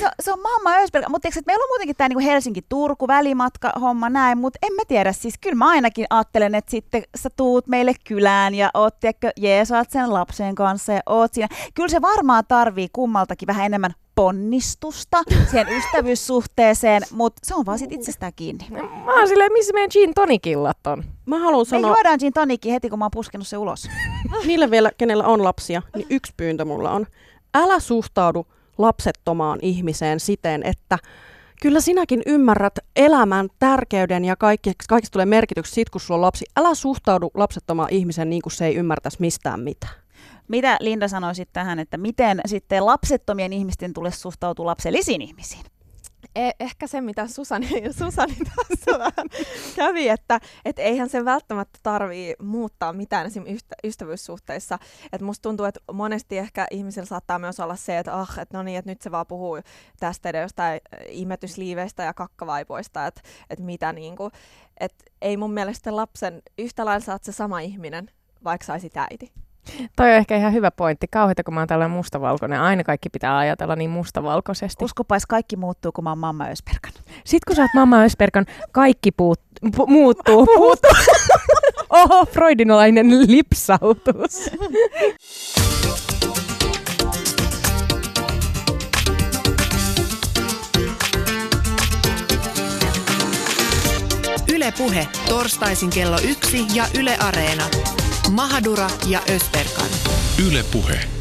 se on, se, on- mamma Ösberg. Mutta meillä on muutenkin tämä niinku Helsinki-Turku välimatka homma näin, mutta en mä tiedä. Siis kyllä mä ainakin ajattelen, että sitten sä tuut meille kylään ja oot, tiedätkö, jeesaat sen lapsen kanssa ja oot siinä. Kyllä se varmaan tarvii kummaltakin vähän enemmän ponnistusta siihen [LAUGHS] ystävyyssuhteeseen, mutta se on vaan sit itsestään kiinni. Mä oon silleen, missä meidän gin tonikillat on? Mä haluan Me sanoa juodaan gin tonikki heti, kun mä oon puskenut se ulos. niille vielä, kenellä on lapsia, niin [LAUGHS] yksi pyyntö mulla on. Älä suhtaudu lapsettomaan ihmiseen siten, että kyllä sinäkin ymmärrät elämän tärkeyden ja kaikki, kaikista tulee merkityksi siitä, kun sulla on lapsi. Älä suhtaudu lapsettomaan ihmiseen niin kuin se ei ymmärtäisi mistään mitään. Mitä Linda sanoisit tähän, että miten sitten lapsettomien ihmisten tulisi suhtautua lapsellisiin ihmisiin? E- ehkä se, mitä Susani, [LAUGHS] Susani tässä kävi, että et eihän se välttämättä tarvii muuttaa mitään esim. Ystä, ystävyyssuhteissa. Et musta tuntuu, että monesti ehkä ihmisillä saattaa myös olla se, että ah, et no niin, että nyt se vaan puhuu tästä ja jostain imetysliiveistä ja kakkavaipoista, että et mitä niinku. Et ei mun mielestä lapsen yhtä lailla saat se sama ihminen, vaikka saisit äiti. Toi on ehkä ihan hyvä pointti. Kauheita, kun mä oon tällainen mustavalkoinen. Aina kaikki pitää ajatella niin mustavalkoisesti. Uskopais kaikki muuttuu, kun mä oon mamma Ösperkan. Sitten kun sä oot Mamma Ösperkan, kaikki puut, pu, muuttuu. [LAUGHS] Puuttuu. [LAUGHS] Oho, freudinolainen lipsautus. Yle Puhe, torstaisin kello yksi ja Yle Areena. Mahadura ja Ösperkan. Yle Puhe.